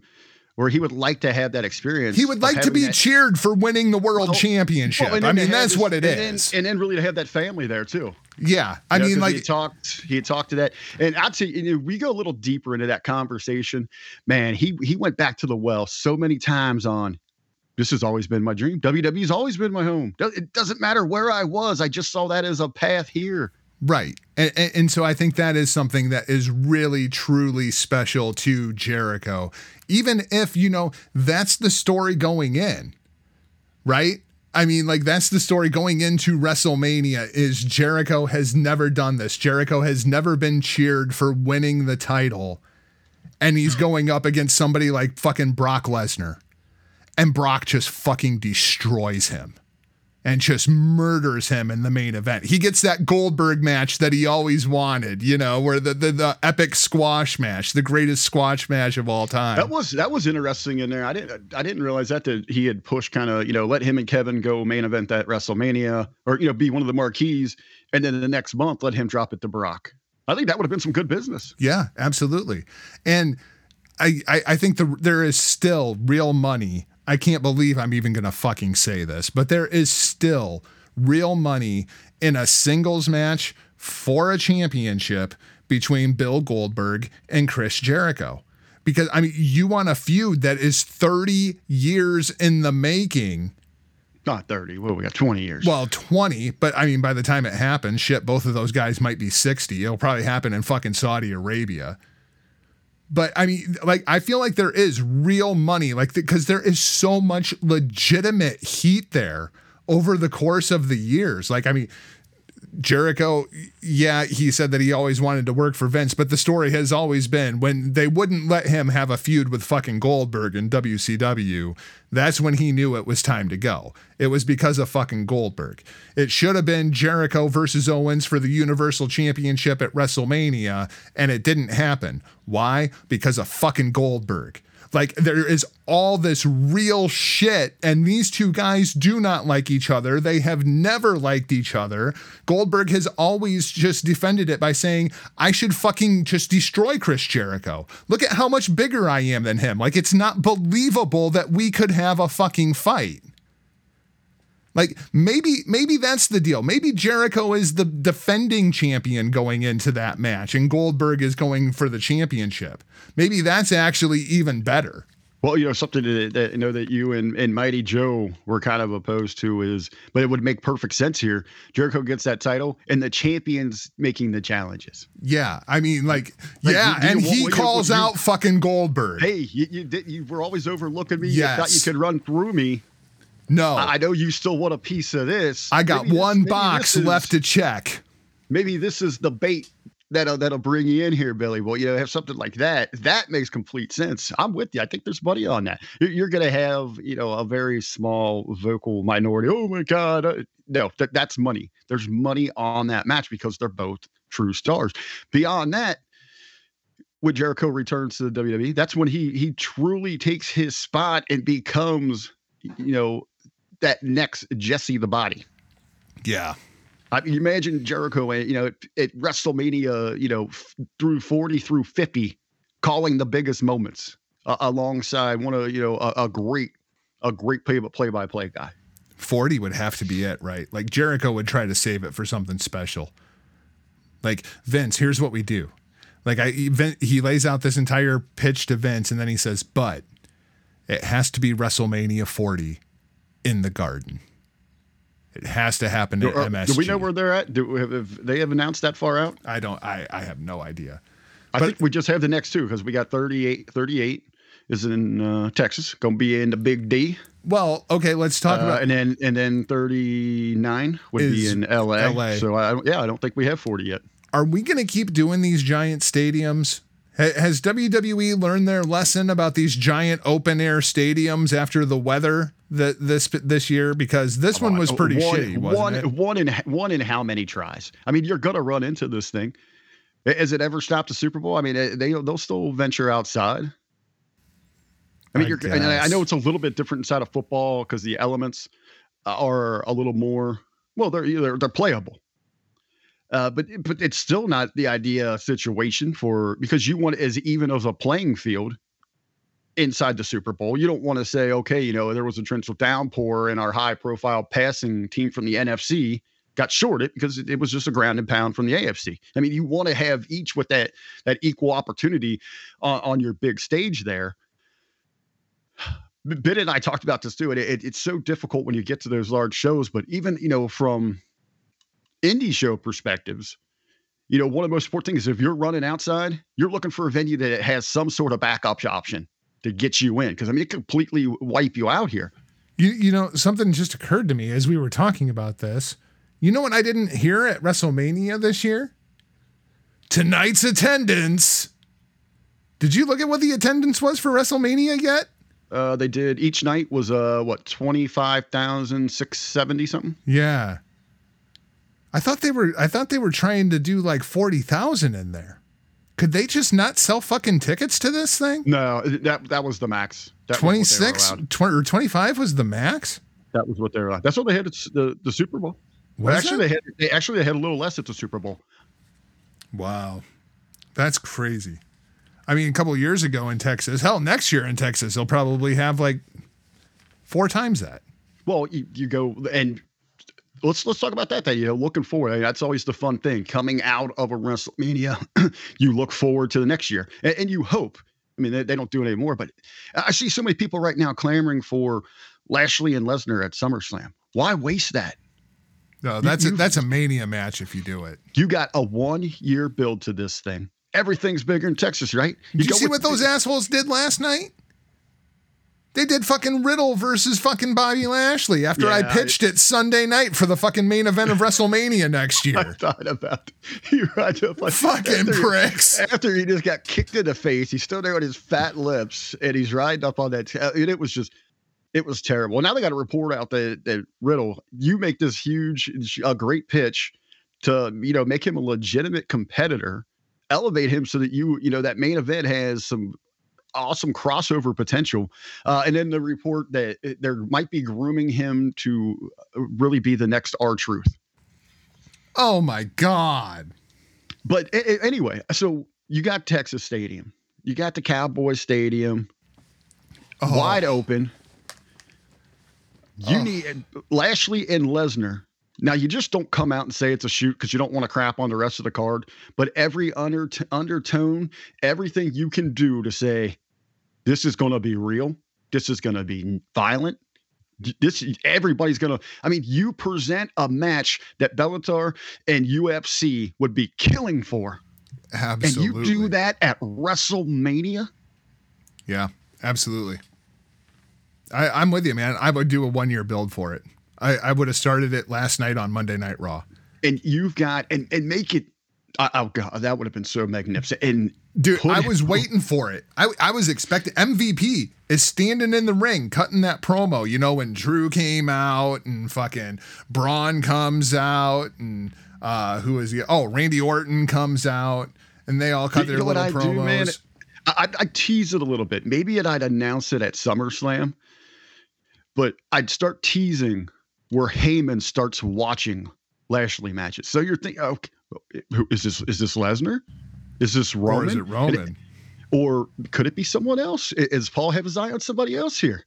where he would like to have that experience. He would like to be that- cheered for winning the world Well, championship. well, I mean, that's his- what it and is. then, and then really to have that family there too. yeah. I You know, like, he talked, he talked to that, and I'd say you know, we go a little deeper into that conversation. Man, he he went back to the well so many times on. This has always been my dream. WWE's always been my home. It doesn't matter where I was. I just saw that as a path here. Right. And, and, so I think that is something that is really, truly special to Jericho. Even if, you know, that's the story going in, right? I mean, like that's the story going into WrestleMania is Jericho has never done this. Jericho has never been cheered for winning the title. And he's going up against somebody like fucking Brock Lesnar. And Brock just fucking destroys him and just murders him in the main event. He gets that Goldberg match that he always wanted, you know, where the the, the epic squash match, the greatest squash match of all time. That was that was interesting in there. I didn't I didn't realize that that he had pushed kind of you know let him and Kevin go main event at WrestleMania or you know be one of the marquees, and then the next month let him drop it to Brock. I think that would have been some good business. Yeah, absolutely. And I, I, I think the, there is still real money. I can't believe I'm even going to fucking say this, but there is still real money in a singles match for a championship between Bill Goldberg and Chris Jericho. Because, I mean, you want a feud that is 30 years in the making. Not thirty. Well, we got twenty years. Well, 20, but I mean, by the time it happens, shit, both of those guys might be 60. It'll probably happen in fucking Saudi Arabia. But I mean, like, I feel like there is real money, like, because there is so much legitimate heat there over the course of the years. Like, I mean, Jericho, yeah, he said that he always wanted to work for Vince, but the story has always been when they wouldn't let him have a feud with fucking Goldberg in WCW, that's when he knew it was time to go. It was because of fucking Goldberg. It should have been Jericho versus Owens for the Universal Championship at WrestleMania, and it didn't happen. Why? Because of fucking Goldberg. Like there is all this real shit, and these two guys do not like each other. They have never liked each other. Goldberg has always just defended it by saying, I should fucking just destroy Chris Jericho. Look at how much bigger I am than him. Like it's not believable that we could have a fucking fight. Like maybe maybe that's the deal. Maybe Jericho is the defending champion going into that match and Goldberg is going for the championship. Maybe that's actually even better. Well, you know something that, that you know that you and, and Mighty Joe were kind of opposed to is, but it would make perfect sense here. Jericho gets that title, and the champions making the challenges. Yeah, I mean, like, Like, yeah, you- do you and he you- calls you- out fucking Goldberg. Hey, you you, did, you were always overlooking me. You thought you could run through me. No, I I know you still want a piece of this. I got Maybe one maybe box is- left to check. maybe this is the bait that'll that'll bring you in here, Billy. Well, you know, have something like that. That makes complete sense. I'm with you. I think there's money on that. You're, you're going to have, you know, a very small vocal minority. Oh my God! uh, No, that, that's money. There's money on that match because they're both true stars. Beyond that. When Jericho returns to the WWE, that's when he he truly takes his spot and becomes, you know, that next Jesse the Body. Yeah, I mean, imagine Jericho, uh, you know, at, WrestleMania, you know, f- through 40 through 50, calling the biggest moments uh, alongside one of, you know, a, a great, a great play, play by play guy. forty would have to be it, right? Like Jericho would try to save it for something special. Like Vince, here's what we do. Like I, he lays out this entire pitch to Vince, and then he says, "But it has to be WrestleMania 40 in the Garden. It has to happen at Do, uh, MSG." do we know where they're at? Do have, have they have announced that far out? I don't. I I have no idea. I But- think we just have the next two because we got 38, 38 is in uh, Texas, going to be in the Big D, Well, okay, let's talk uh, about. and then and then 39 would be in LA. LA. So I yeah, I don't think we have 40 yet. Are we going to keep doing these giant stadiums? Ha- Has WWE learned their lesson about these giant open air stadiums after the weather that this this year? Because this one was uh, pretty one, shitty, wasn't one, it? One in one in how many tries? I mean, you're gonna run into this thing. Has it ever stopped the Super Bowl? I mean, they they'll still venture outside. I mean, I you're, and I I know it's a little bit different inside of football because the elements uh, are a little more well, they're they're, they're playable. Uh, but but it's still not the idea situation for because you want as even as a playing field inside the Super Bowl. You don't want to say, okay, you know, there was a torrential downpour and our high profile passing team from the NFC got shorted because it, it was just a ground and pound from the AFC. I mean, you want to have each with that that equal opportunity on, on your big stage there. B- Bit and I talked about this too, and it, it- it's so difficult when you get to those large shows. But even you know, from indie show perspectives, you know, one of the most important things is if you're running outside, you're looking for a venue that has some sort of backup option to get you in. Because I mean, it completely wipe you out here. You you know something just occurred to me as we were talking about this. You know what I didn't hear at WrestleMania this year? Tonight's attendance. Did you look at what the attendance was for WrestleMania yet? Uh, they did each night was uh what twenty five thousand six seventy something. Yeah. I thought they were I thought they were trying to do like 40,000 in there. Could they just not sell fucking tickets to this thing? No, that that was the max. That was what they were 26 allowed. 20, or 25 was the max? That was what they were. allowed. That's what they had at the the Super Bowl. Was actually, it? they had they actually they had a little less at the Super Bowl. Wow. That's crazy. I mean, a couple years ago in Texas, hell, next year in Texas, they'll probably have like four times that. Well, you, you go and let's let's talk about that. Then you know, looking forward. I mean, that's always the fun thing. Coming out of a WrestleMania, you look forward to the next year, and, and you hope. I mean, they, they don't do it anymore, but I see so many people right now clamoring for Lashley and Lesnar at SummerSlam. Why waste that? No, that's a, that's a mania match if you do it. You got a one year build to this thing. Everything's bigger in Texas, right? Did you see what those assholes did last night? They did fucking Riddle versus fucking Bobby Lashley after I Yeah, I- pitched it Sunday night for the fucking main event of WrestleMania next year. I thought about you right up like fucking after- pricks. After he just got kicked in the face, he's still there with his fat lips, and he's riding up on that. T- and it was just, it was terrible. Now they got a report out that, that Riddle, you make this huge, a great pitch to you know make him a legitimate competitor, elevate him so that you you know that main event has some awesome crossover potential. Uh, and then the report that it- there might be grooming him to really be the next R Truth. Oh my god. But a- a- anyway, so you got Texas Stadium, you got the Cowboys Stadium Oh, wide open. You Oh. need Lashley and Lesnar. Now you just don't come out and say it's a shoot because you don't want to crap on the rest of the card. But every under undertone, everything you can do to say This is going to be real. This is going to be violent. This everybody's going to. I mean, you present a match that Bellator and UFC would be killing for, Absolutely. and you do that at WrestleMania. Yeah, absolutely. I, I'm with you, man. I would do a one year build for it. I, I would have started it last night on Monday Night Raw. and you've got and and make it oh oh, god that would have been so magnificent and Dude, I it- was waiting for it. I, I was expecting MVP is standing in the ring cutting that promo. You know when Drew came out and fucking Braun comes out and uh who is he? Oh, Randy Orton comes out and they all cut their little I promos. do? I, I'd tease it a little bit. Maybe it, I'd announce it at SummerSlam, but I'd start teasing where Heyman starts watching Lashley matches. So you're thinking, oh, okay, who is this? Is this Lesnar? Is this Roman? or is it Roman? or could it be someone else? Is Paul have his eye on somebody else here?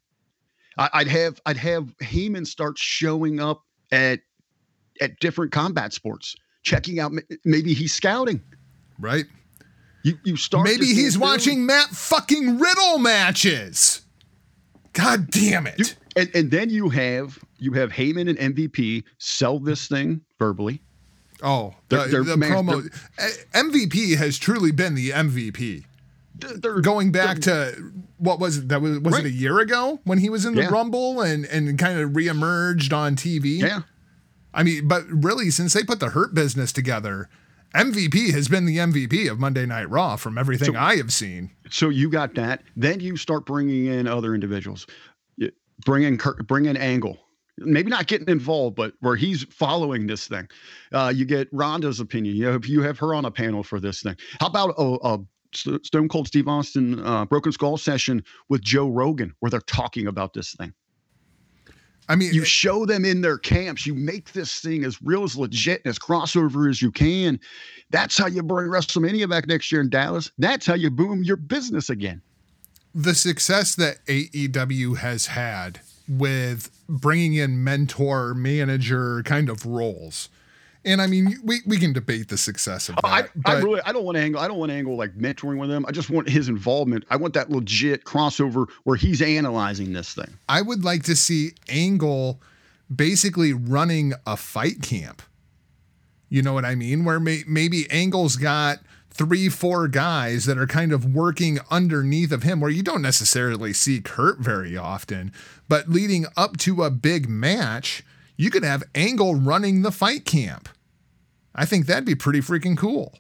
I, I'd have I'd have Heyman start showing up at at different combat sports, checking out. Maybe he's scouting. right? You you start. Maybe he's watching Matt fucking Riddle matches. God damn it. You, and and then you have you have Heyman and MVP sell this thing verbally. oh, They're- the, they're the man- promo. MVP has truly been the MVP. They're- they're- Going back to what was it? That was was Right. it a year ago when he was in the Yeah. Rumble and and kind of reemerged on TV? yeah. I mean, but really, since they put the Hurt Business together, MVP has been the MVP of Monday Night Raw from everything So- I have seen. So you got that. Then you start bringing in other individuals. Bring in Kurt, bring in Angle. Maybe not getting involved, but where he's following this thing. Uh, you get Ronda's opinion. You have you have her on a panel for this thing. How about a, a Stone Cold Steve Austin uh, Broken Skull session with Joe Rogan where they're talking about this thing? I mean, You show them in their camps. You make this thing as real as legit and as crossover as you can. That's how you bring WrestleMania back next year in Dallas. That's how you boom your business again. the success that AEW has had with bringing in mentor, manager kind of roles. And I mean, we, we can debate the success of oh, that. I, I but really I don't want to angle I don't want to angle like mentoring with him. I just want his involvement. I want that legit crossover where he's analyzing this thing. I would like to see Angle basically running a fight camp. You know what I mean? Where may, maybe Angle's got three, four guys that are kind of working underneath of him, where you don't necessarily see Kurt very often, but leading up to a big match, you could have Angle running the fight camp. I think that'd be pretty freaking cool.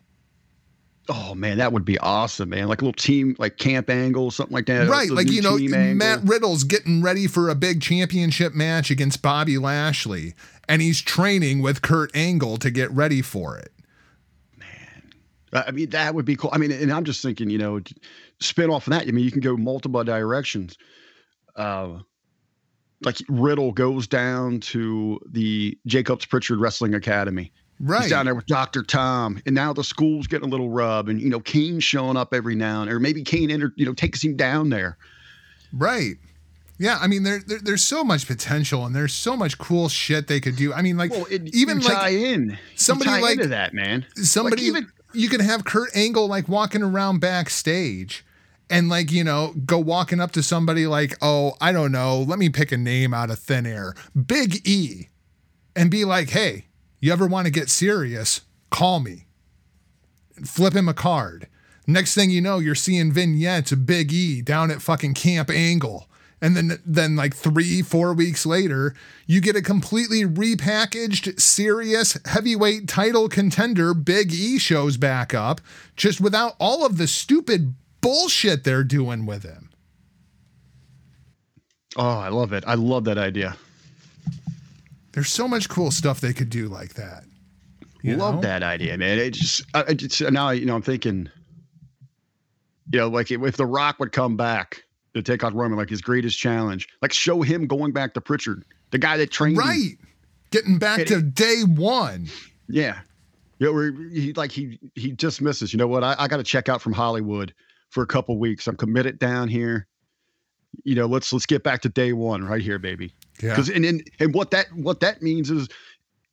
Oh man, that would be awesome, man. Like a little team, like camp angle, something like that. Right, like you know, angle. Matt Riddle's getting ready for a big championship match against Bobby Lashley, and he's training with Kurt Angle to get ready for it. I mean, that would be cool. I mean, and I'm just thinking, you know, spin off of that. I mean, you can go multiple directions. Uh, like Riddle goes down to the Jacobs Prichard Wrestling Academy. Right. He's down there with Dr. Tom, and now the school's getting a little rub, and you know, Kane's showing up every now and or maybe Kane enter, you know, takes him down there. Right. Yeah, I mean there, there there's so much potential and there's so much cool shit they could do. I mean like Well, it, even like in somebody tie like- into that man. somebody Like even you can have Kurt Angle like walking around backstage and like you know go walking up to somebody like oh I don't know let me pick a name out of thin air. Big E and be like hey you ever want to get serious? Call me. Flip him a card. Next thing you know you're seeing vignettes Big E down at fucking Camp Angle and then then like 3 4 weeks later you get a completely repackaged serious heavyweight title contender Big E shows back up just without all of the stupid bullshit they're doing with him oh, I love it. I love that idea. there's so much cool stuff they could do like that you Love know? that idea, man. It just, I, I just now, you know, I'm thinking, you know, like if The Rock would come back to take on Roman, like his greatest challenge, like show him going back to Prichard, the guy that trained him. right getting back And to day 1 Yeah. Yeah, where he like he he just misses. You know what? I, I got to check out from Hollywood for a couple weeks. I'm committed down here. You know, let's let's get back to day one right here, baby. yeah Because and, and and what that what that means is,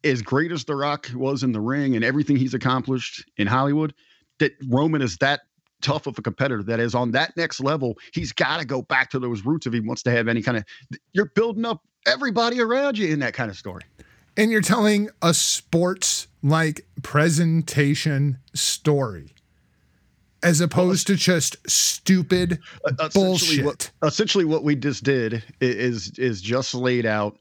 as great as The Rock was in the ring and everything he's accomplished in Hollywood, that Roman is that tough of a competitor that is on that next level, he's got to go back to those roots if he wants to have any kind of. You're building up everybody around you in that kind of story. And you're telling a sports like presentation story as opposed to just stupid essentially bullshit. What, essentially, what we just did is is just laid out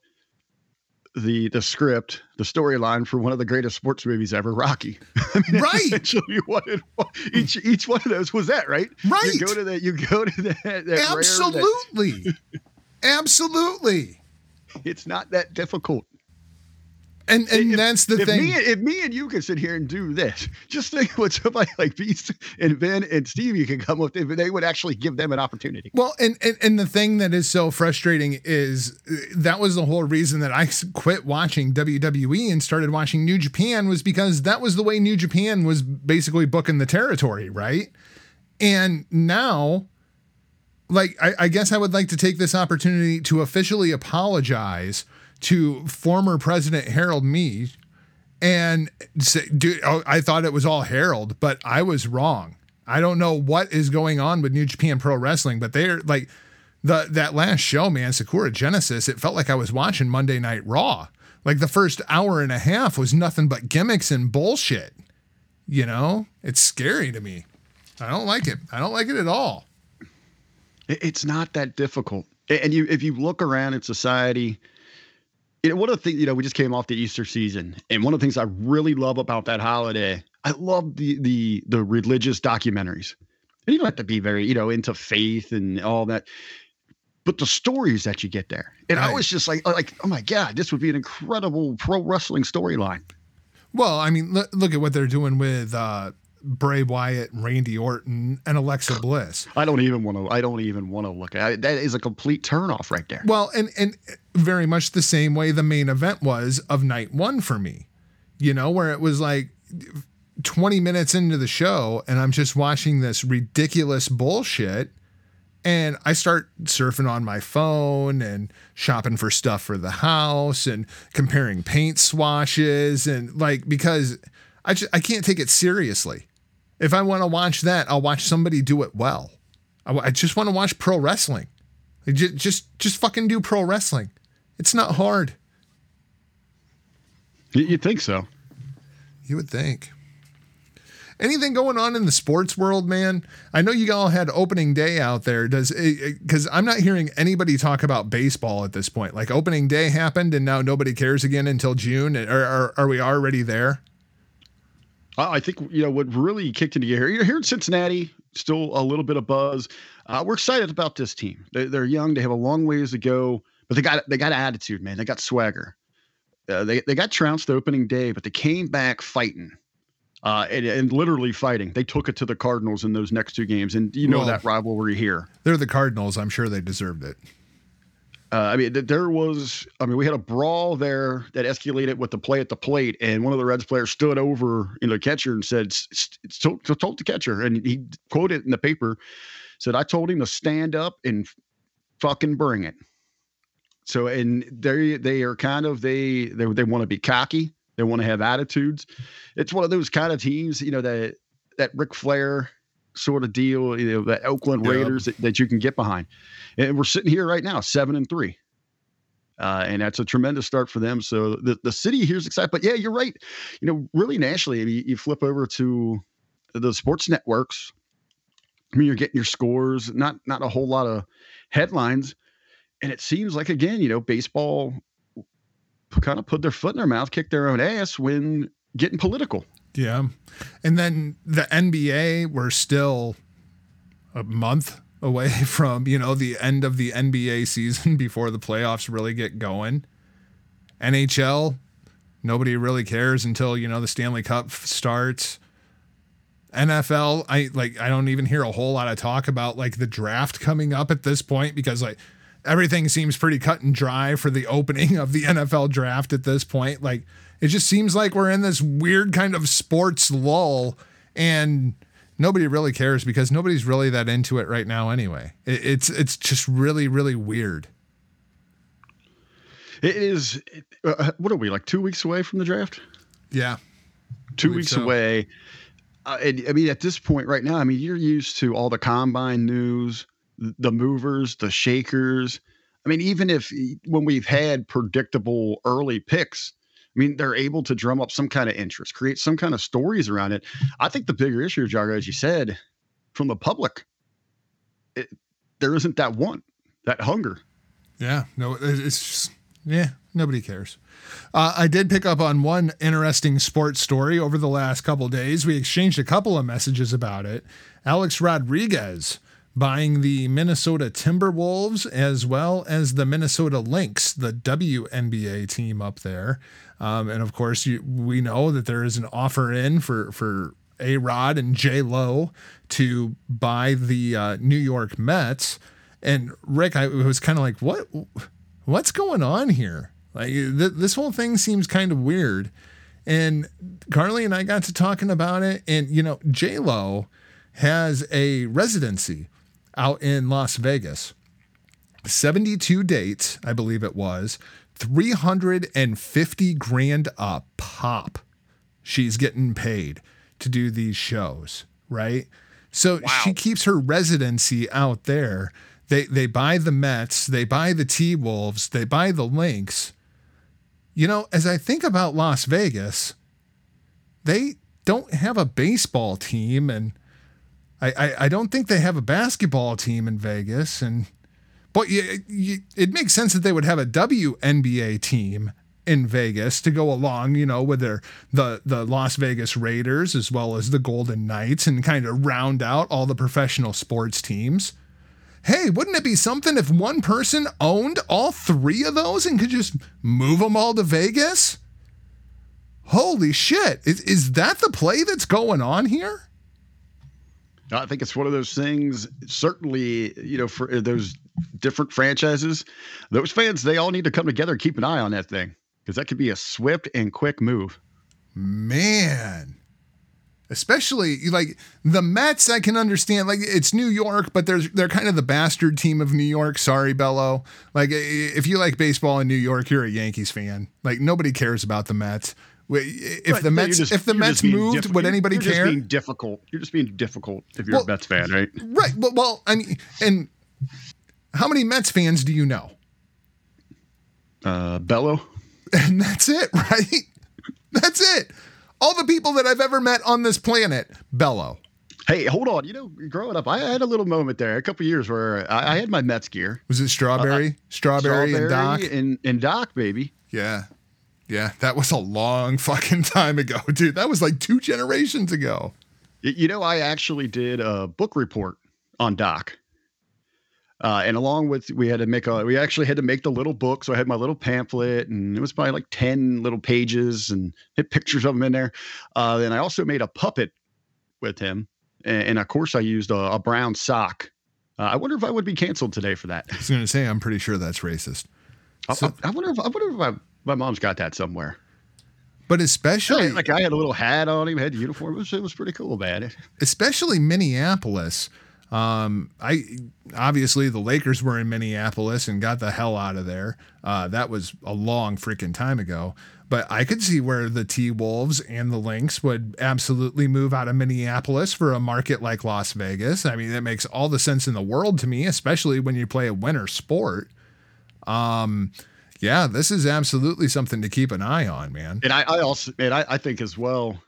the the script, the storyline for one of the greatest sports movies ever, Rocky. I mean, Right. Essentially, what it, each each one of those was that, right? Right. You go to that. You go to that. that rare- that- Absolutely. Absolutely. it's not that difficult. And and If- that's the if thing. Me, if me and you can sit here and do this, just think what somebody like Beast and Ben and Stevie can come up with if they would actually give them an opportunity. Well, and, and and the thing that is so frustrating is uh, that was the whole reason that I quit watching WWE and started watching New Japan was because that was the way New Japan was basically booking the territory, right? And now, like, I, I guess I would like to take this opportunity to officially apologize to former President Harold Meij and say, dude, oh, I thought it was all Harold, but I was wrong. I don't know what is going on with New Japan Pro Wrestling, but they're like the that last show, man, Sakura Genesis. It felt like I was watching Monday Night Raw. Like the first hour and a half was nothing but gimmicks and bullshit. You know, it's scary to me. I don't like it. I don't like it at all. It's not that difficult. And you, if you look around in society, you know, one of the things, you know, we just came off the Easter season, and one of the things I really love about that holiday, I love the the the religious documentaries. And you don't have to be very, you know, into faith and all that, but the stories that you get there, and I was just like, like, oh my god, this would be an incredible pro wrestling storyline. Well, I mean, look, look at what they're doing with uh, Bray Wyatt, Randy Orton, and Alexa Bliss. I don't even want to. I don't even want to look at it. That is a complete turnoff right there. Well, and and very much the same way the main event was of night one for me. You know, where it was like 20 minutes into the show and I'm just watching this ridiculous bullshit. And I start surfing on my phone and shopping for stuff for the house and comparing paint swashes and like because I just I can't take it seriously. If I want to watch that, I'll watch somebody do it well. I, I just want to watch pro wrestling. Like, ju- Just, just fucking do pro wrestling. It's not hard. You, you think so? You would think. Anything going on in the sports world, man? I know you all had opening day out there. Does eh, eh, because I'm not hearing anybody talk about baseball at this point. Like opening day happened, and now nobody cares again until June. Eh, are, are, are we already there? I I think you know what really kicked into gear here. Here in Cincinnati, still a little bit of buzz. Uh, we're excited about this team. They, they're young. They have a long ways to go, but they got they got attitude, man. They got swagger. Uh, they they got trounced the opening day, but they came back fighting. Uh, and, and literally fighting. They took it to the Cardinals in those next two games, and you know Well- that rivalry here. They're the Cardinals. I'm sure they deserved it. Uh, I mean, th- there was, I mean, we had a brawl there that escalated with the play at the plate, and one of the Reds players stood over, you know, the catcher and said, "S- s- s- told, told the catcher, and he quoted in the paper, said, I told him to stand up and fucking bring it. So, and they, they are kind of, they, they, they want to be cocky. They want to have attitudes. It's one of those kind of teams, you know, that, that Ric Flair sort of deal, you know, the Oakland Yeah. Raiders that, that you can get behind. And we're sitting here right now, seven and three. Uh, and that's a tremendous start for them. So the, the city here's excited. But yeah, you're right. You know, really nationally, I mean, you flip over to the sports networks. I mean, you're getting your scores, not not a whole lot of headlines. And it seems like again, you know, baseball kind of put their foot in their mouth, kicked their own ass when getting political. Yeah. And then the NBA, we're still a month away from, you know, the end of the NBA season before the playoffs really get going. NHL, nobody really cares until, you know, the Stanley Cup starts. NFL, I like I don't even hear a whole lot of talk about like the draft coming up at this point because like everything seems pretty cut and dry for the opening of the NFL draft at this point. Like it just seems like we're in this weird kind of sports lull and nobody really cares because nobody's really that into it right now anyway. It, it's it's just really really weird. It is. Uh, what are we like two weeks away from the draft? Yeah. Two weeks so. away. Uh, and, I mean, at this point right now, I mean, you're used to all the combine news, the movers, the shakers. I mean, even if when we've had predictable early picks, mean, they're able to drum up some kind of interest, create some kind of stories around it. I think the bigger issue, Jargo, as you said, from the public, it, there isn't that want, that hunger. Yeah, no, it's just, yeah, nobody cares. Uh, I did pick up on one interesting sports story over the last couple days. We exchanged a couple of messages about it. Alex Rodriguez buying the Minnesota Timberwolves as well as the Minnesota Lynx, the WNBA team up there. Um, and of course, you, we know that there is an offer in for for A Rod and J Lo to buy the uh, New York Mets. And Rick, I was kind of like, what? What's going on here? Like th- this whole thing seems kind of weird. And Carly and I got to talking about it, and you know, J Lo has a residency out in Las Vegas. 72 dates, I believe it was, 350 grand a pop. She's getting paid to do these shows, right? So wow. she keeps her residency out there. They they buy the Mets, they buy the T Wolves, they buy the Lynx. You know, as I think about Las Vegas, they don't have a baseball team and I, I, I don't think they have a basketball team in Vegas and but you, you, it makes sense that they would have a WNBA team in Vegas to go along, you know, with their the the Las Vegas Raiders as well as the Golden Knights and kind of round out all the professional sports teams. Hey, wouldn't it be something if one person owned all three of those and could just move them all to Vegas? Holy shit. Is, is that the play that's going on here? I think it's one of those things. Certainly, you know, for uh, those different franchises, those fans they all need to come together and keep an eye on that thing because that could be a swift and quick move. Man, especially like the Mets, I can understand. Like it's New York, but there's they're kind of the bastard team of New York. Sorry, Bello. Like if you like baseball in New York, you're a Yankees fan. Like nobody cares about the Mets. If right, the Mets, just, if the Mets moved, diff- would anybody you're care? Just being difficult. You're just being difficult if you're well, a Mets fan, right? Right. Well, well, I mean, and how many Mets fans do you know? Uh, Bello. And that's it, right? That's it. All the people that I've ever met on this planet, Bello. Hey, hold on. You know, growing up, I had a little moment there, a couple years where I, I, had my Mets gear. Was it strawberry, uh, strawberry, strawberry, and Doc, and, and Doc, baby? Yeah, yeah, that was a long fucking time ago, dude. That was like two generations ago. You know, I actually did a book report on Doc. Uh, and along with we had to make a we actually had to make the little book so i had my little pamphlet and it was probably like 10 little pages and had pictures of him in there uh, and i also made a puppet with him and, and of course i used a, a brown sock uh, i wonder if i would be canceled today for that i was going to say i'm pretty sure that's racist so, I, I, wonder if i wonder if I, my mom's got that somewhere. But especially yeah, like I had a little hat on him, had uniform. It was, it was pretty cool, man. Especially Minneapolis. Um, I obviously the Lakers were in Minneapolis and got the hell out of there. Uh, that was a long freaking time ago. But I could see where the T Wolves and the Lynx would absolutely move out of Minneapolis for a market like Las Vegas. I mean, that makes all the sense in the world to me, especially when you play a winter sport. Um, yeah, this is absolutely something to keep an eye on, man. And I, I also, and I, I think as well,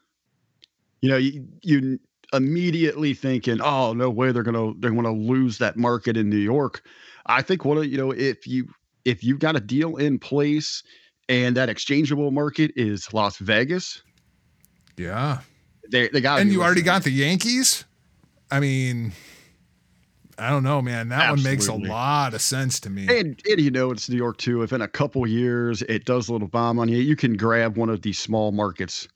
you know, you, you immediately thinking, oh no way, they're gonna they're gonna lose that market in New York. I think what you know, if you if you've got a deal in place and that exchangeable market is Las Vegas, yeah, they they got and you already got the Yankees. I mean, I don't know, man. That Absolutely. one makes a lot of sense to me. And, and, you know, it's New York too. If in a couple years it does a little bomb on you, you can grab one of these small markets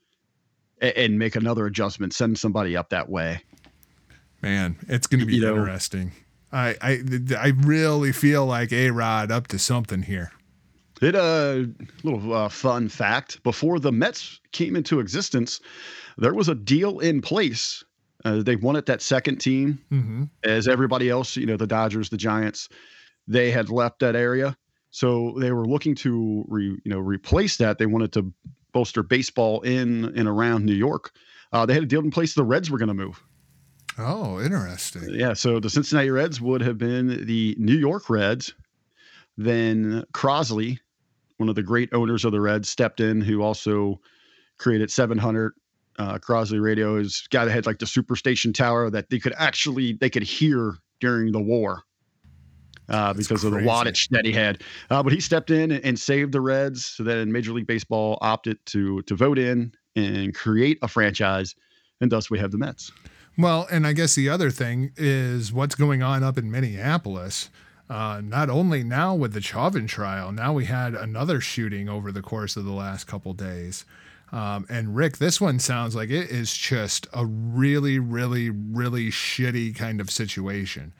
and, and make another adjustment, send somebody up that way. Man, it's going to be you interesting. Know, I, I I really feel like A Rod up to something here. It a uh, little uh, fun fact: before the Mets came into existence, there was a deal in place uh, they wanted that second team, mm-hmm. as everybody else, you know, the Dodgers, the Giants, they had left that area, so they were looking to re, you know replace that. They wanted to bolster baseball in and around New York. Uh, they had a deal in place. The Reds were going to move. Oh, interesting. Yeah, so the Cincinnati Reds would have been the New York Reds. Then Crosley, one of the great owners of the Reds, stepped in, who also created 700. Uh, Crosley Radio has got ahead like the superstation tower that they could actually they could hear during the war uh, because of the crazy. wattage that he had. Uh, but he stepped in and, and saved the Reds. So then Major League Baseball opted to to vote in and create a franchise, and thus we have the Mets. Well, and I guess the other thing is what's going on up in Minneapolis. Uh, not only now with the Chauvin trial, now we had another shooting over the course of the last couple days. Um, and Rick, this one sounds like it is just a really, really, really shitty kind of situation.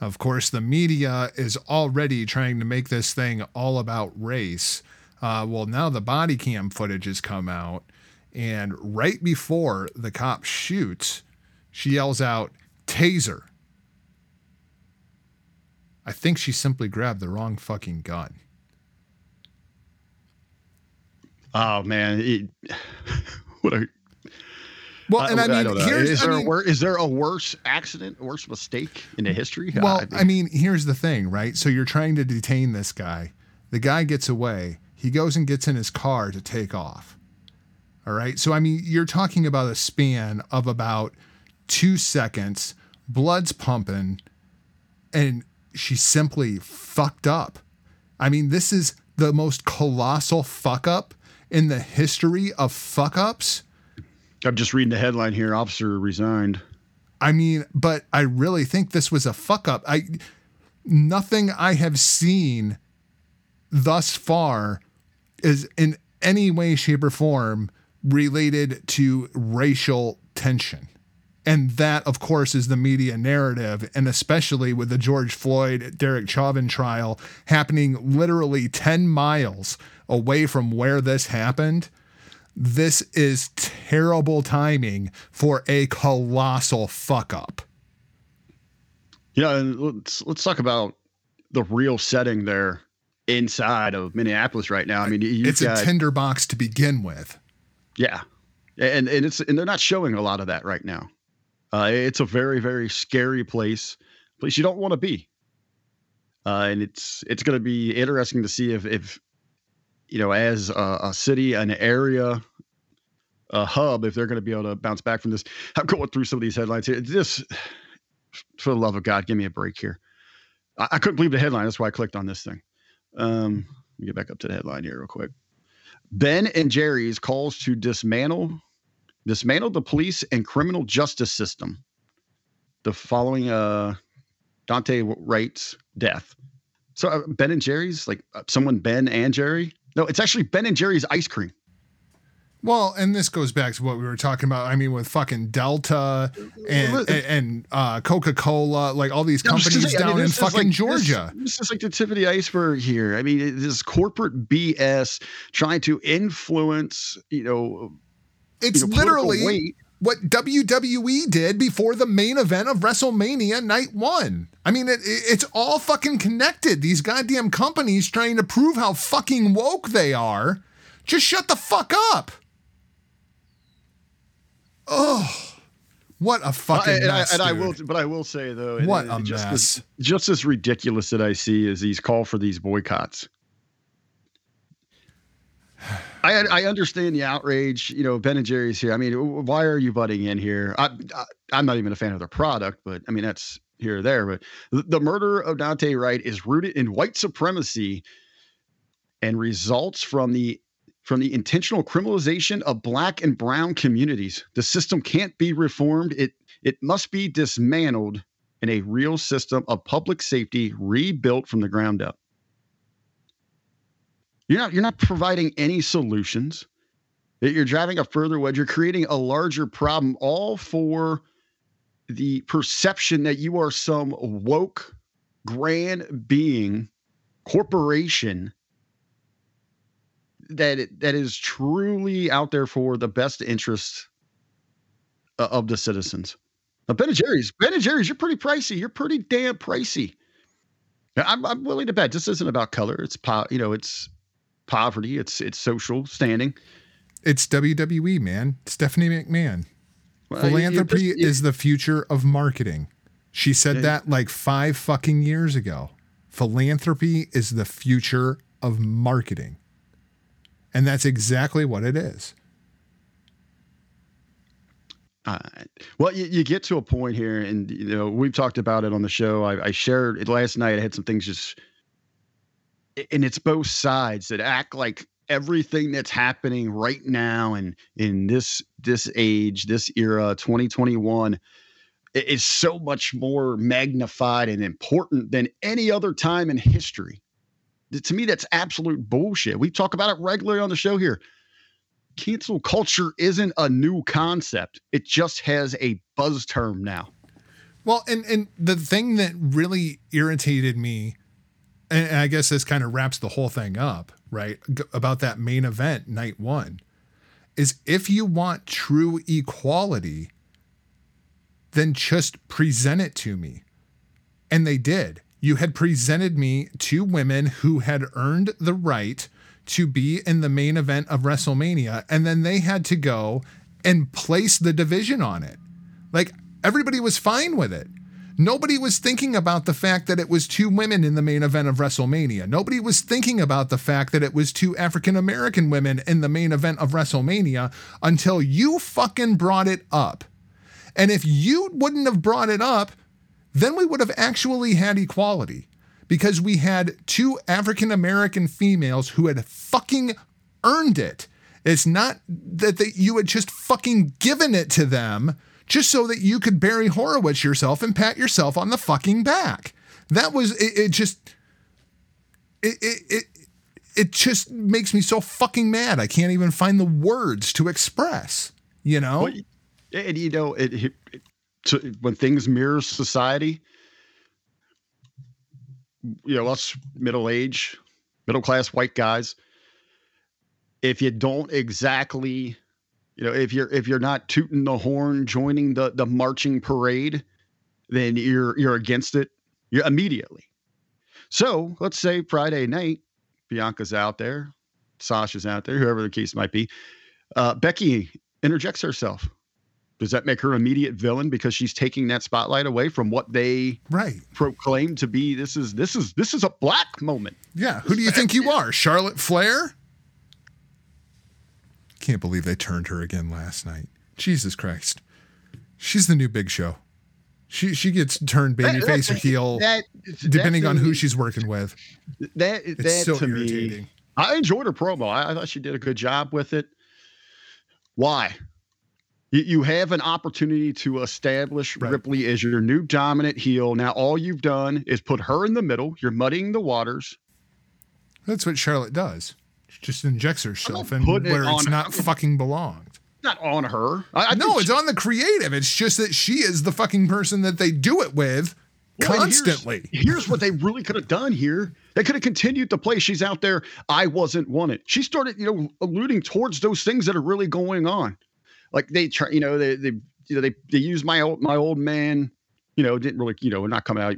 Of course, the media is already trying to make this thing all about race. Uh, well, now the body cam footage has come out, and right before the cop shoots, she yells out, Taser. I think she simply grabbed the wrong fucking gun. Oh man, it, what a Well, and I mean, don't know. here's is I there mean- a wor- is there a worse accident, worse mistake in the history? Well, I mean, I mean, here's the thing, right? So you're trying to detain this guy. The guy gets away. He goes and gets in his car to take off. All right. So, I mean, you're talking about a span of about two seconds, blood's pumping, and she simply fucked up. I mean, this is the most colossal fuck up in the history of fuck ups. I'm just reading the headline here. Officer resigned. I mean, but I really think this was a fuck up. I nothing I have seen thus far is in any way, shape, or form related to racial tension. And that, of course, is the media narrative, and especially with the George Floyd, Derek Chauvin trial happening literally 10 miles away from where this happened. This is terrible timing for a colossal fuck up. Yeah, and let's let's talk about the real setting there inside of Minneapolis right now. I mean, It's got, a tinderbox to begin with. yeah, and and it's and they're not showing a lot of that right now. Uh, it's a very very scary place, place you don't want to be. Uh, and it's it's going to be interesting to see if if you know as a, a city, an area, a hub, if they're going to be able to bounce back from this. I'm going through some of these headlines here. This, for the love of God, give me a break here. I, I couldn't believe the headline. That's why I clicked on this thing. Um, let me get back up to the headline here real quick. Ben and Jerry's calls to dismantle dismantle the police and criminal justice system. The following uh, Daunte Wright's death. So uh, Ben and Jerry's, like uh, someone Ben and Jerry. No, it's actually Ben and Jerry's ice cream. Well, and this goes back to what we were talking about. I mean, with fucking Delta and and, and uh, Coca Cola, like all these companies saying, I down mean, in fucking like- Georgia. This, this is like the tip of the iceberg here. I mean, it is corporate BS trying to influence, you know, it's you know, literally what WWE did before the main event of WrestleMania Night One. I mean, it, it- it's all fucking connected. These goddamn companies trying to prove how fucking woke they are. Just shut the fuck up. Oh, what a fucking Uh, and, I, mess, and I will, but I will say though, What it- a just mess. As, just as ridiculous that I see is these call for these boycotts. I I understand the outrage. You know, Ben and Jerry's here. I mean, why are you butting in here? I, I I'm not even a fan of their product, but I mean that's here or there. But the, the murder of Daunte Wright is rooted in white supremacy and results from the from the intentional criminalization of black and brown communities. The system can't be reformed. It it must be dismantled and a real system of public safety rebuilt from the ground up. You're not you're not providing any solutions. You're driving a further wedge. You're creating a larger problem, all for the perception that you are some woke, grand being, corporation that that is truly out there for the best interests of the citizens. Now, Ben and Jerry's, Ben and Jerry's, you're pretty pricey. You're pretty damn pricey. I'm, I'm willing to bet this isn't about color. It's po- you know, it's poverty. It's it's social standing. It's WWE, man. Stephanie McMahon. Well, Philanthropy just- you- is the future of marketing. She said that like five fucking years ago. Philanthropy is the future of marketing. And that's exactly what it is. Uh, well, you, you get to a point here, and you know we've talked about it on the show. I, I shared it last night. I had some things just, and it's both sides that act like everything that's happening right now and in this this age, this era, 2021, i- is so much more magnified and important than any other time in history. To me, that's absolute bullshit. We talk about it regularly on the show here cancel culture isn't a new concept. It just has a buzz term now. Well, and and the thing that really irritated me, and and I guess this kind of wraps the whole thing up, right? g- About that main event, night one, is if you want true equality, then just present it to me. And they did. You had presented me two women who had earned the right to be in the main event of WrestleMania, and then they had to go and place the division on it. Like everybody was fine with it. Nobody was thinking about the fact that it was two women in the main event of WrestleMania. Nobody was thinking about the fact that it was two African American women in the main event of WrestleMania until you fucking brought it up. And if you wouldn't have brought it up, then we would have actually had equality because we had two African American females who had fucking earned it. It's not that they, you had just fucking given it to them just so that you could Barry Horowitz yourself and pat yourself on the fucking back. That was it, it just it, it it it just makes me so fucking mad. I can't even find the words to express, you know? Well, and you know, it, it, it- to, when things mirror society, you know, us middle age, middle class white guys, if you don't exactly, you know, if you're if you're not tooting the horn, joining the the marching parade, then you're you're against it. You're immediately. So let's say Friday night, Bianca's out there, Sasha's out there, whoever the case might be. Uh, Becky interjects herself. Does that make her immediate villain because she's taking that spotlight away from what they right. proclaim to be? This is this is this is a black moment. Yeah. Who do you think you are? Charlotte Flair? Can't believe they turned her again last night. Jesus Christ. She's the new big show. She she gets turned babyface or heel That- depending on who me- she's working with. That It's that so to irritating. me, I enjoyed her promo. I, I thought she did a good job with it. Why? You, you have an opportunity to establish Right. Ripley as your new dominant heel. Now all you've done is put her in the middle. You're muddying the waters. That's what Charlotte does. She just injects herself in putting it where it's not fucking belonged. Not on her. I, I No, it's on the creative. It's just that she is the fucking person that they do it with Well, and here's- constantly. Here's, what they really could have done here. They could have continued to play. She's out there. I wasn't wanted. She started, you know, alluding towards those things that are really going on. Like they try, you know, they they you know they they use my old my old man, you know, didn't really, you know, not coming out.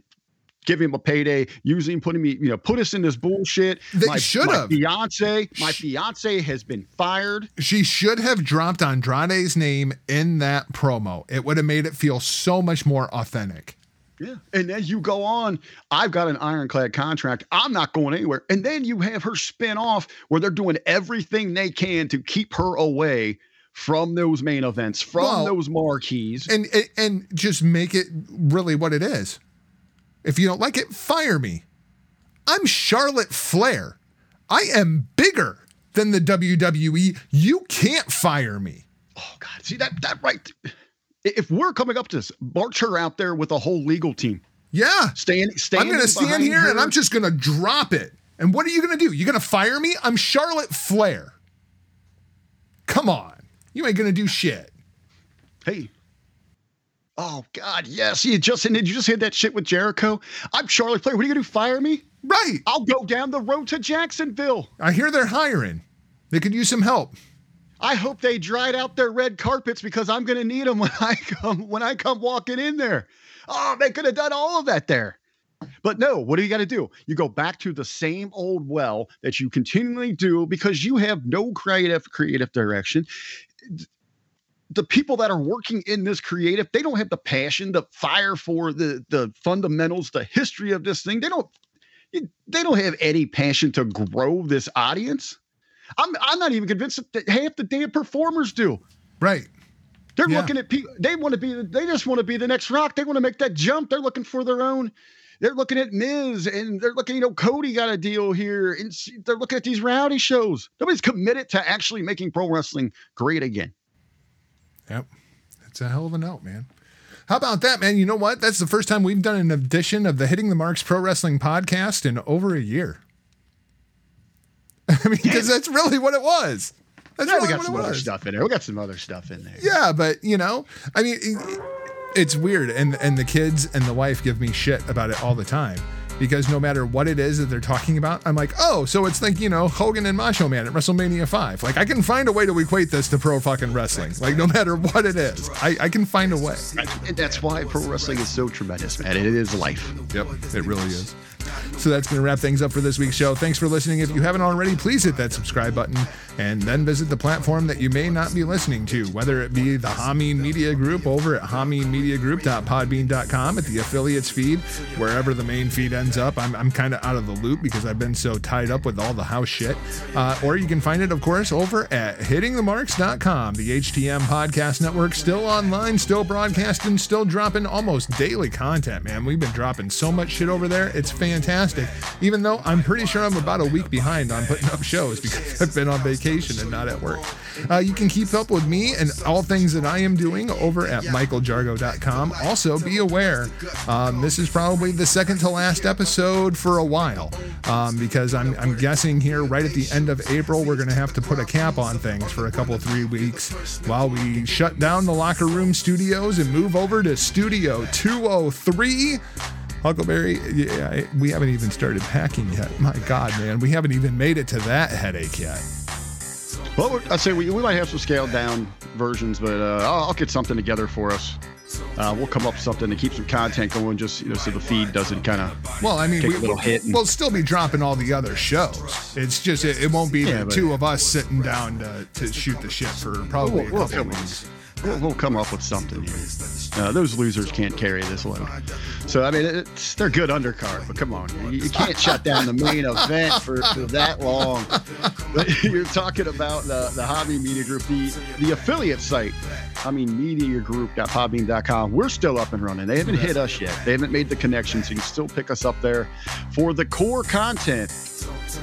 Give him a payday, using putting me, you know, put us in this bullshit. They should my have. Fiance, my fiance has been fired. She should have dropped Andrade's name in that promo. It would have made it feel so much more authentic. Yeah. And as you go on, I've got an ironclad contract. I'm not going anywhere. And then you have her spin off where they're doing everything they can to keep her away from those main events, from Well, those marquees. And, and and just make it really what it is. If you don't like it, fire me. I'm Charlotte Flair. I am bigger than the WWE. You can't fire me. oh God, see that that right. If we're coming up to this, march her out there with a whole legal team. Yeah. Stand, stand. I'm going to stand here and I'm just going to drop it. And what are you going to do? You're going to fire me? I'm Charlotte Flair. Come on. You ain't going to do shit. Hey. Oh God, yes. You just did you just hit that shit with Jericho? I'm Charlotte Flair. What are you gonna do? Fire me? Right. I'll go down the road to Jacksonville. I hear they're hiring. They could use some help. I hope they dried out their red carpets because I'm going to need them when I come when I come walking in there. Oh, they could have done all of that there. But no, what do you got to do? You go back to the same old well that you continually do because you have no creative creative direction. The people that are working in this creative, they don't have the passion, the fire for the the fundamentals, the history of this thing. They don't they don't have any passion to grow this audience. I'm I'm not even convinced that half the damn performers do. Right. They're Yeah. looking at people. They want to be. They just want to be the next rock. They want to make that jump. They're looking for their own. They're looking at Miz and they're looking. You know, Cody got a deal here, and they're looking at these rowdy shows. Nobody's committed to actually making pro wrestling great again. Yep. It's a hell of a note, man. How about that, man? You know what? That's the first time we've done an edition of the Hitting the Marks Pro Wrestling podcast in over a year. I mean, because that's really what it was. That's Yeah, we really got what some other was. stuff in there. We got some other stuff in there. Yeah, but you know, I mean, it- it's weird, and and the kids and the wife give me shit about it all the time because no matter what it is that they're talking about, I'm like, oh, so it's like you know Hogan and Macho Man at WrestleMania five. Like I can find a way to equate this to pro fucking wrestling. Like no matter what it is, I, I can find a way. And that's why pro wrestling is so tremendous, man. It is life. Yep, it really is. So that's going to wrap things up for this week's show. Thanks for listening. If you haven't already, please hit that subscribe button and then visit the platform that you may not be listening to, whether it be the Hameen Media Group over at hameenmediagroup.podbean.com at the affiliates feed, wherever the main feed ends up. I'm, I'm kind of out of the loop because I've been so tied up with all the house shit. Uh, or you can find it, of course, over at hittingthemarks.com. The HTM Podcast Network still online, still broadcasting, still dropping almost daily content, man. We've been dropping so much shit over there. It's fantastic. Even though I'm pretty sure I'm about a week behind on putting up shows because I've been on vacation and not at work. Uh, you can keep up with me and all things that I am doing over at michaeljargo.com. Also, be aware, um, this is probably the second to last episode for a while um, because I'm, I'm guessing here right at the end of April, we're going to have to put a cap on things for a couple, three weeks while we shut down the locker room studios and move over to Studio 203. Huckleberry, yeah, we haven't even started packing yet. My God, man, we haven't even made it to that headache yet. Well, I'd say we, we might have some scaled down versions, but uh, I'll, I'll get something together for us. Uh, we'll come up with something to keep some content going, just you know, so the feed doesn't kind of. Well, I mean, Take we, a little hit and- we'll still be dropping all the other shows. It's just it, it won't be Yeah, the two of us sitting down to, to shoot the shit for probably We'll, we'll, a couple come, weeks. we'll, come up with something here. Uh, those losers can't carry this load. So I mean, it's, they're good undercard, but come on, you, you can't shut down the main event for, for that long. But you're talking about the the Hobby Media Group, the the affiliate site. I mean, MediaGroup.podbean.com. We're still up and running. They haven't hit us yet. They haven't made the connection, so you can still pick us up there for the core content.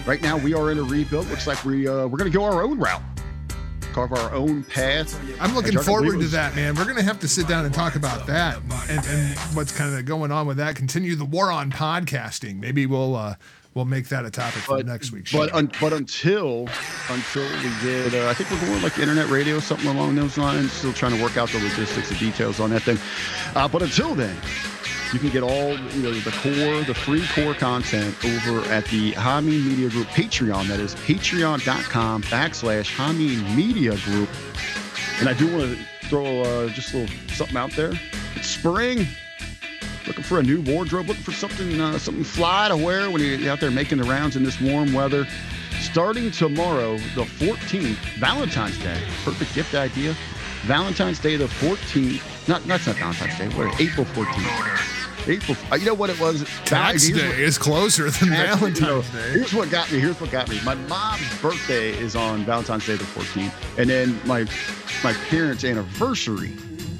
Right now, we are in a rebuild. Looks like we uh, we're going to go our own route, carve our own path. I'm looking forward to that, man. We're gonna have to sit down and talk about that and, and what's kind of going on with that. Continue the war on podcasting. Maybe we'll uh, we'll make that a topic for but next week's But show. un, but until until we get, uh, I think we're going like internet radio, something along those lines. Still trying to work out the logistics and details on that thing. Uh, but until then, you can get all you know the core, the free core content over at the Hameen Media Group Patreon. That is patreon.com backslash Hameen Media Group. And I do want to throw uh, just a little something out there. It's spring looking for a new wardrobe, looking for something uh, something fly to wear when you're out there making the rounds in this warm weather. Starting tomorrow, the 14th, Valentine's Day, perfect gift idea. Valentine's Day, the 14th. Not that's not Valentine's Day. What? April 14th. April. Uh, you know what it was? Tax day what- is closer than Actually, you know, Valentine's Day. Here's what got me. Here's what got me. My mom's birthday is on Valentine's Day the 14th, and then my my parents' anniversary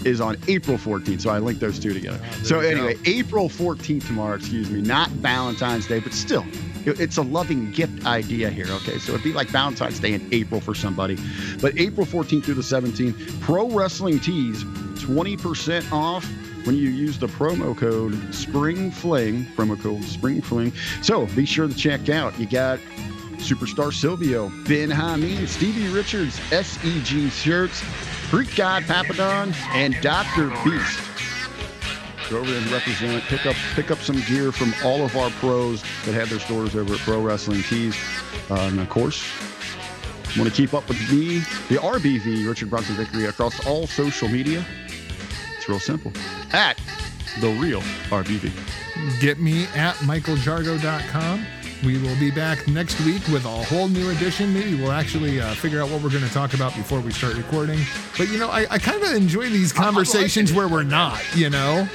is on April 14th. So I linked those two together. so anyway, go. April 14th tomorrow. Excuse me, not Valentine's Day, but still. It's a loving gift idea here, okay? So it'd be like Valentine's Day in April for somebody. But April 14th through the 17th, Pro Wrestling Tees, 20% off when you use the promo code Spring Fling, promo code Spring Fling. So be sure to check out. You got Superstar Silvio, Ben Hameen, Stevie Richards, SEG shirts, Freak God Papadon, and Dr. Beast. Go over and represent. Pick up pick up some gear from all of our pros that have their stores over at Pro Wrestling Tees. Uh, and of course, want to keep up with me, the RBV, Richard Bronson Victory, across all social media. It's real simple. At the real RBV. Get me at michaeljargo.com. We will be back next week with a whole new edition. Maybe we'll actually uh, figure out what we're going to talk about before we start recording. But you know, I, I kind of enjoy these conversations where we're not. You know,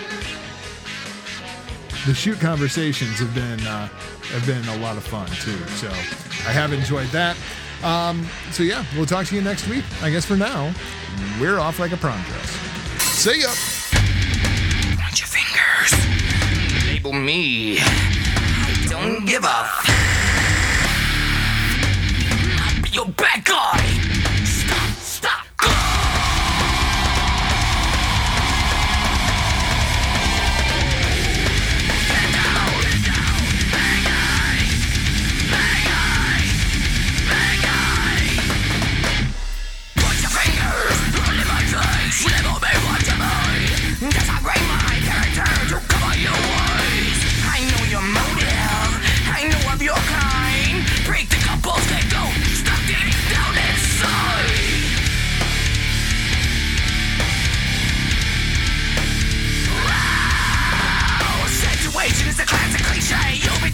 the shoot conversations have been uh, have been a lot of fun too. So I have enjoyed that. Um, so yeah, we'll talk to you next week. I guess for now, we're off like a prom dress. See ya. Point your fingers. Label me. I don't give. F- I'll be your bad guy.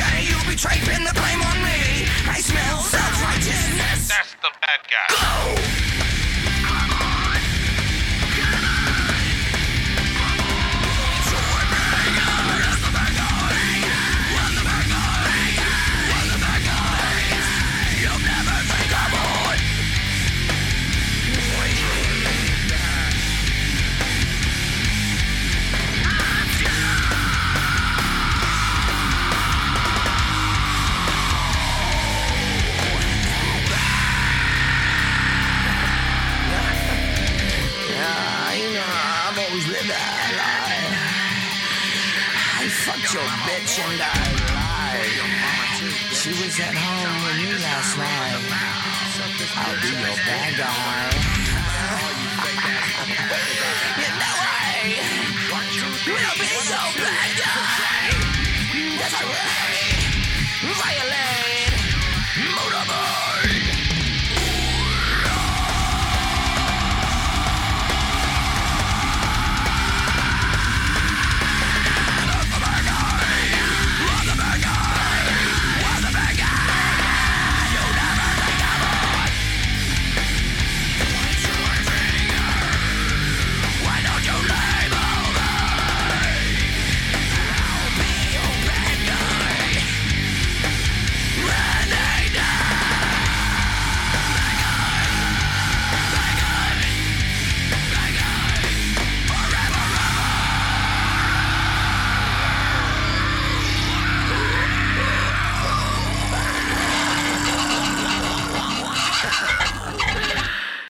Classic cliche. You'll be draping the blame on me. I smell self-righteousness. That's the bad guy. Yeah, your bitch and I lied. She was at home with me last night. I'll be your bad guy. you know I will be your bad guy. That's right. Violet.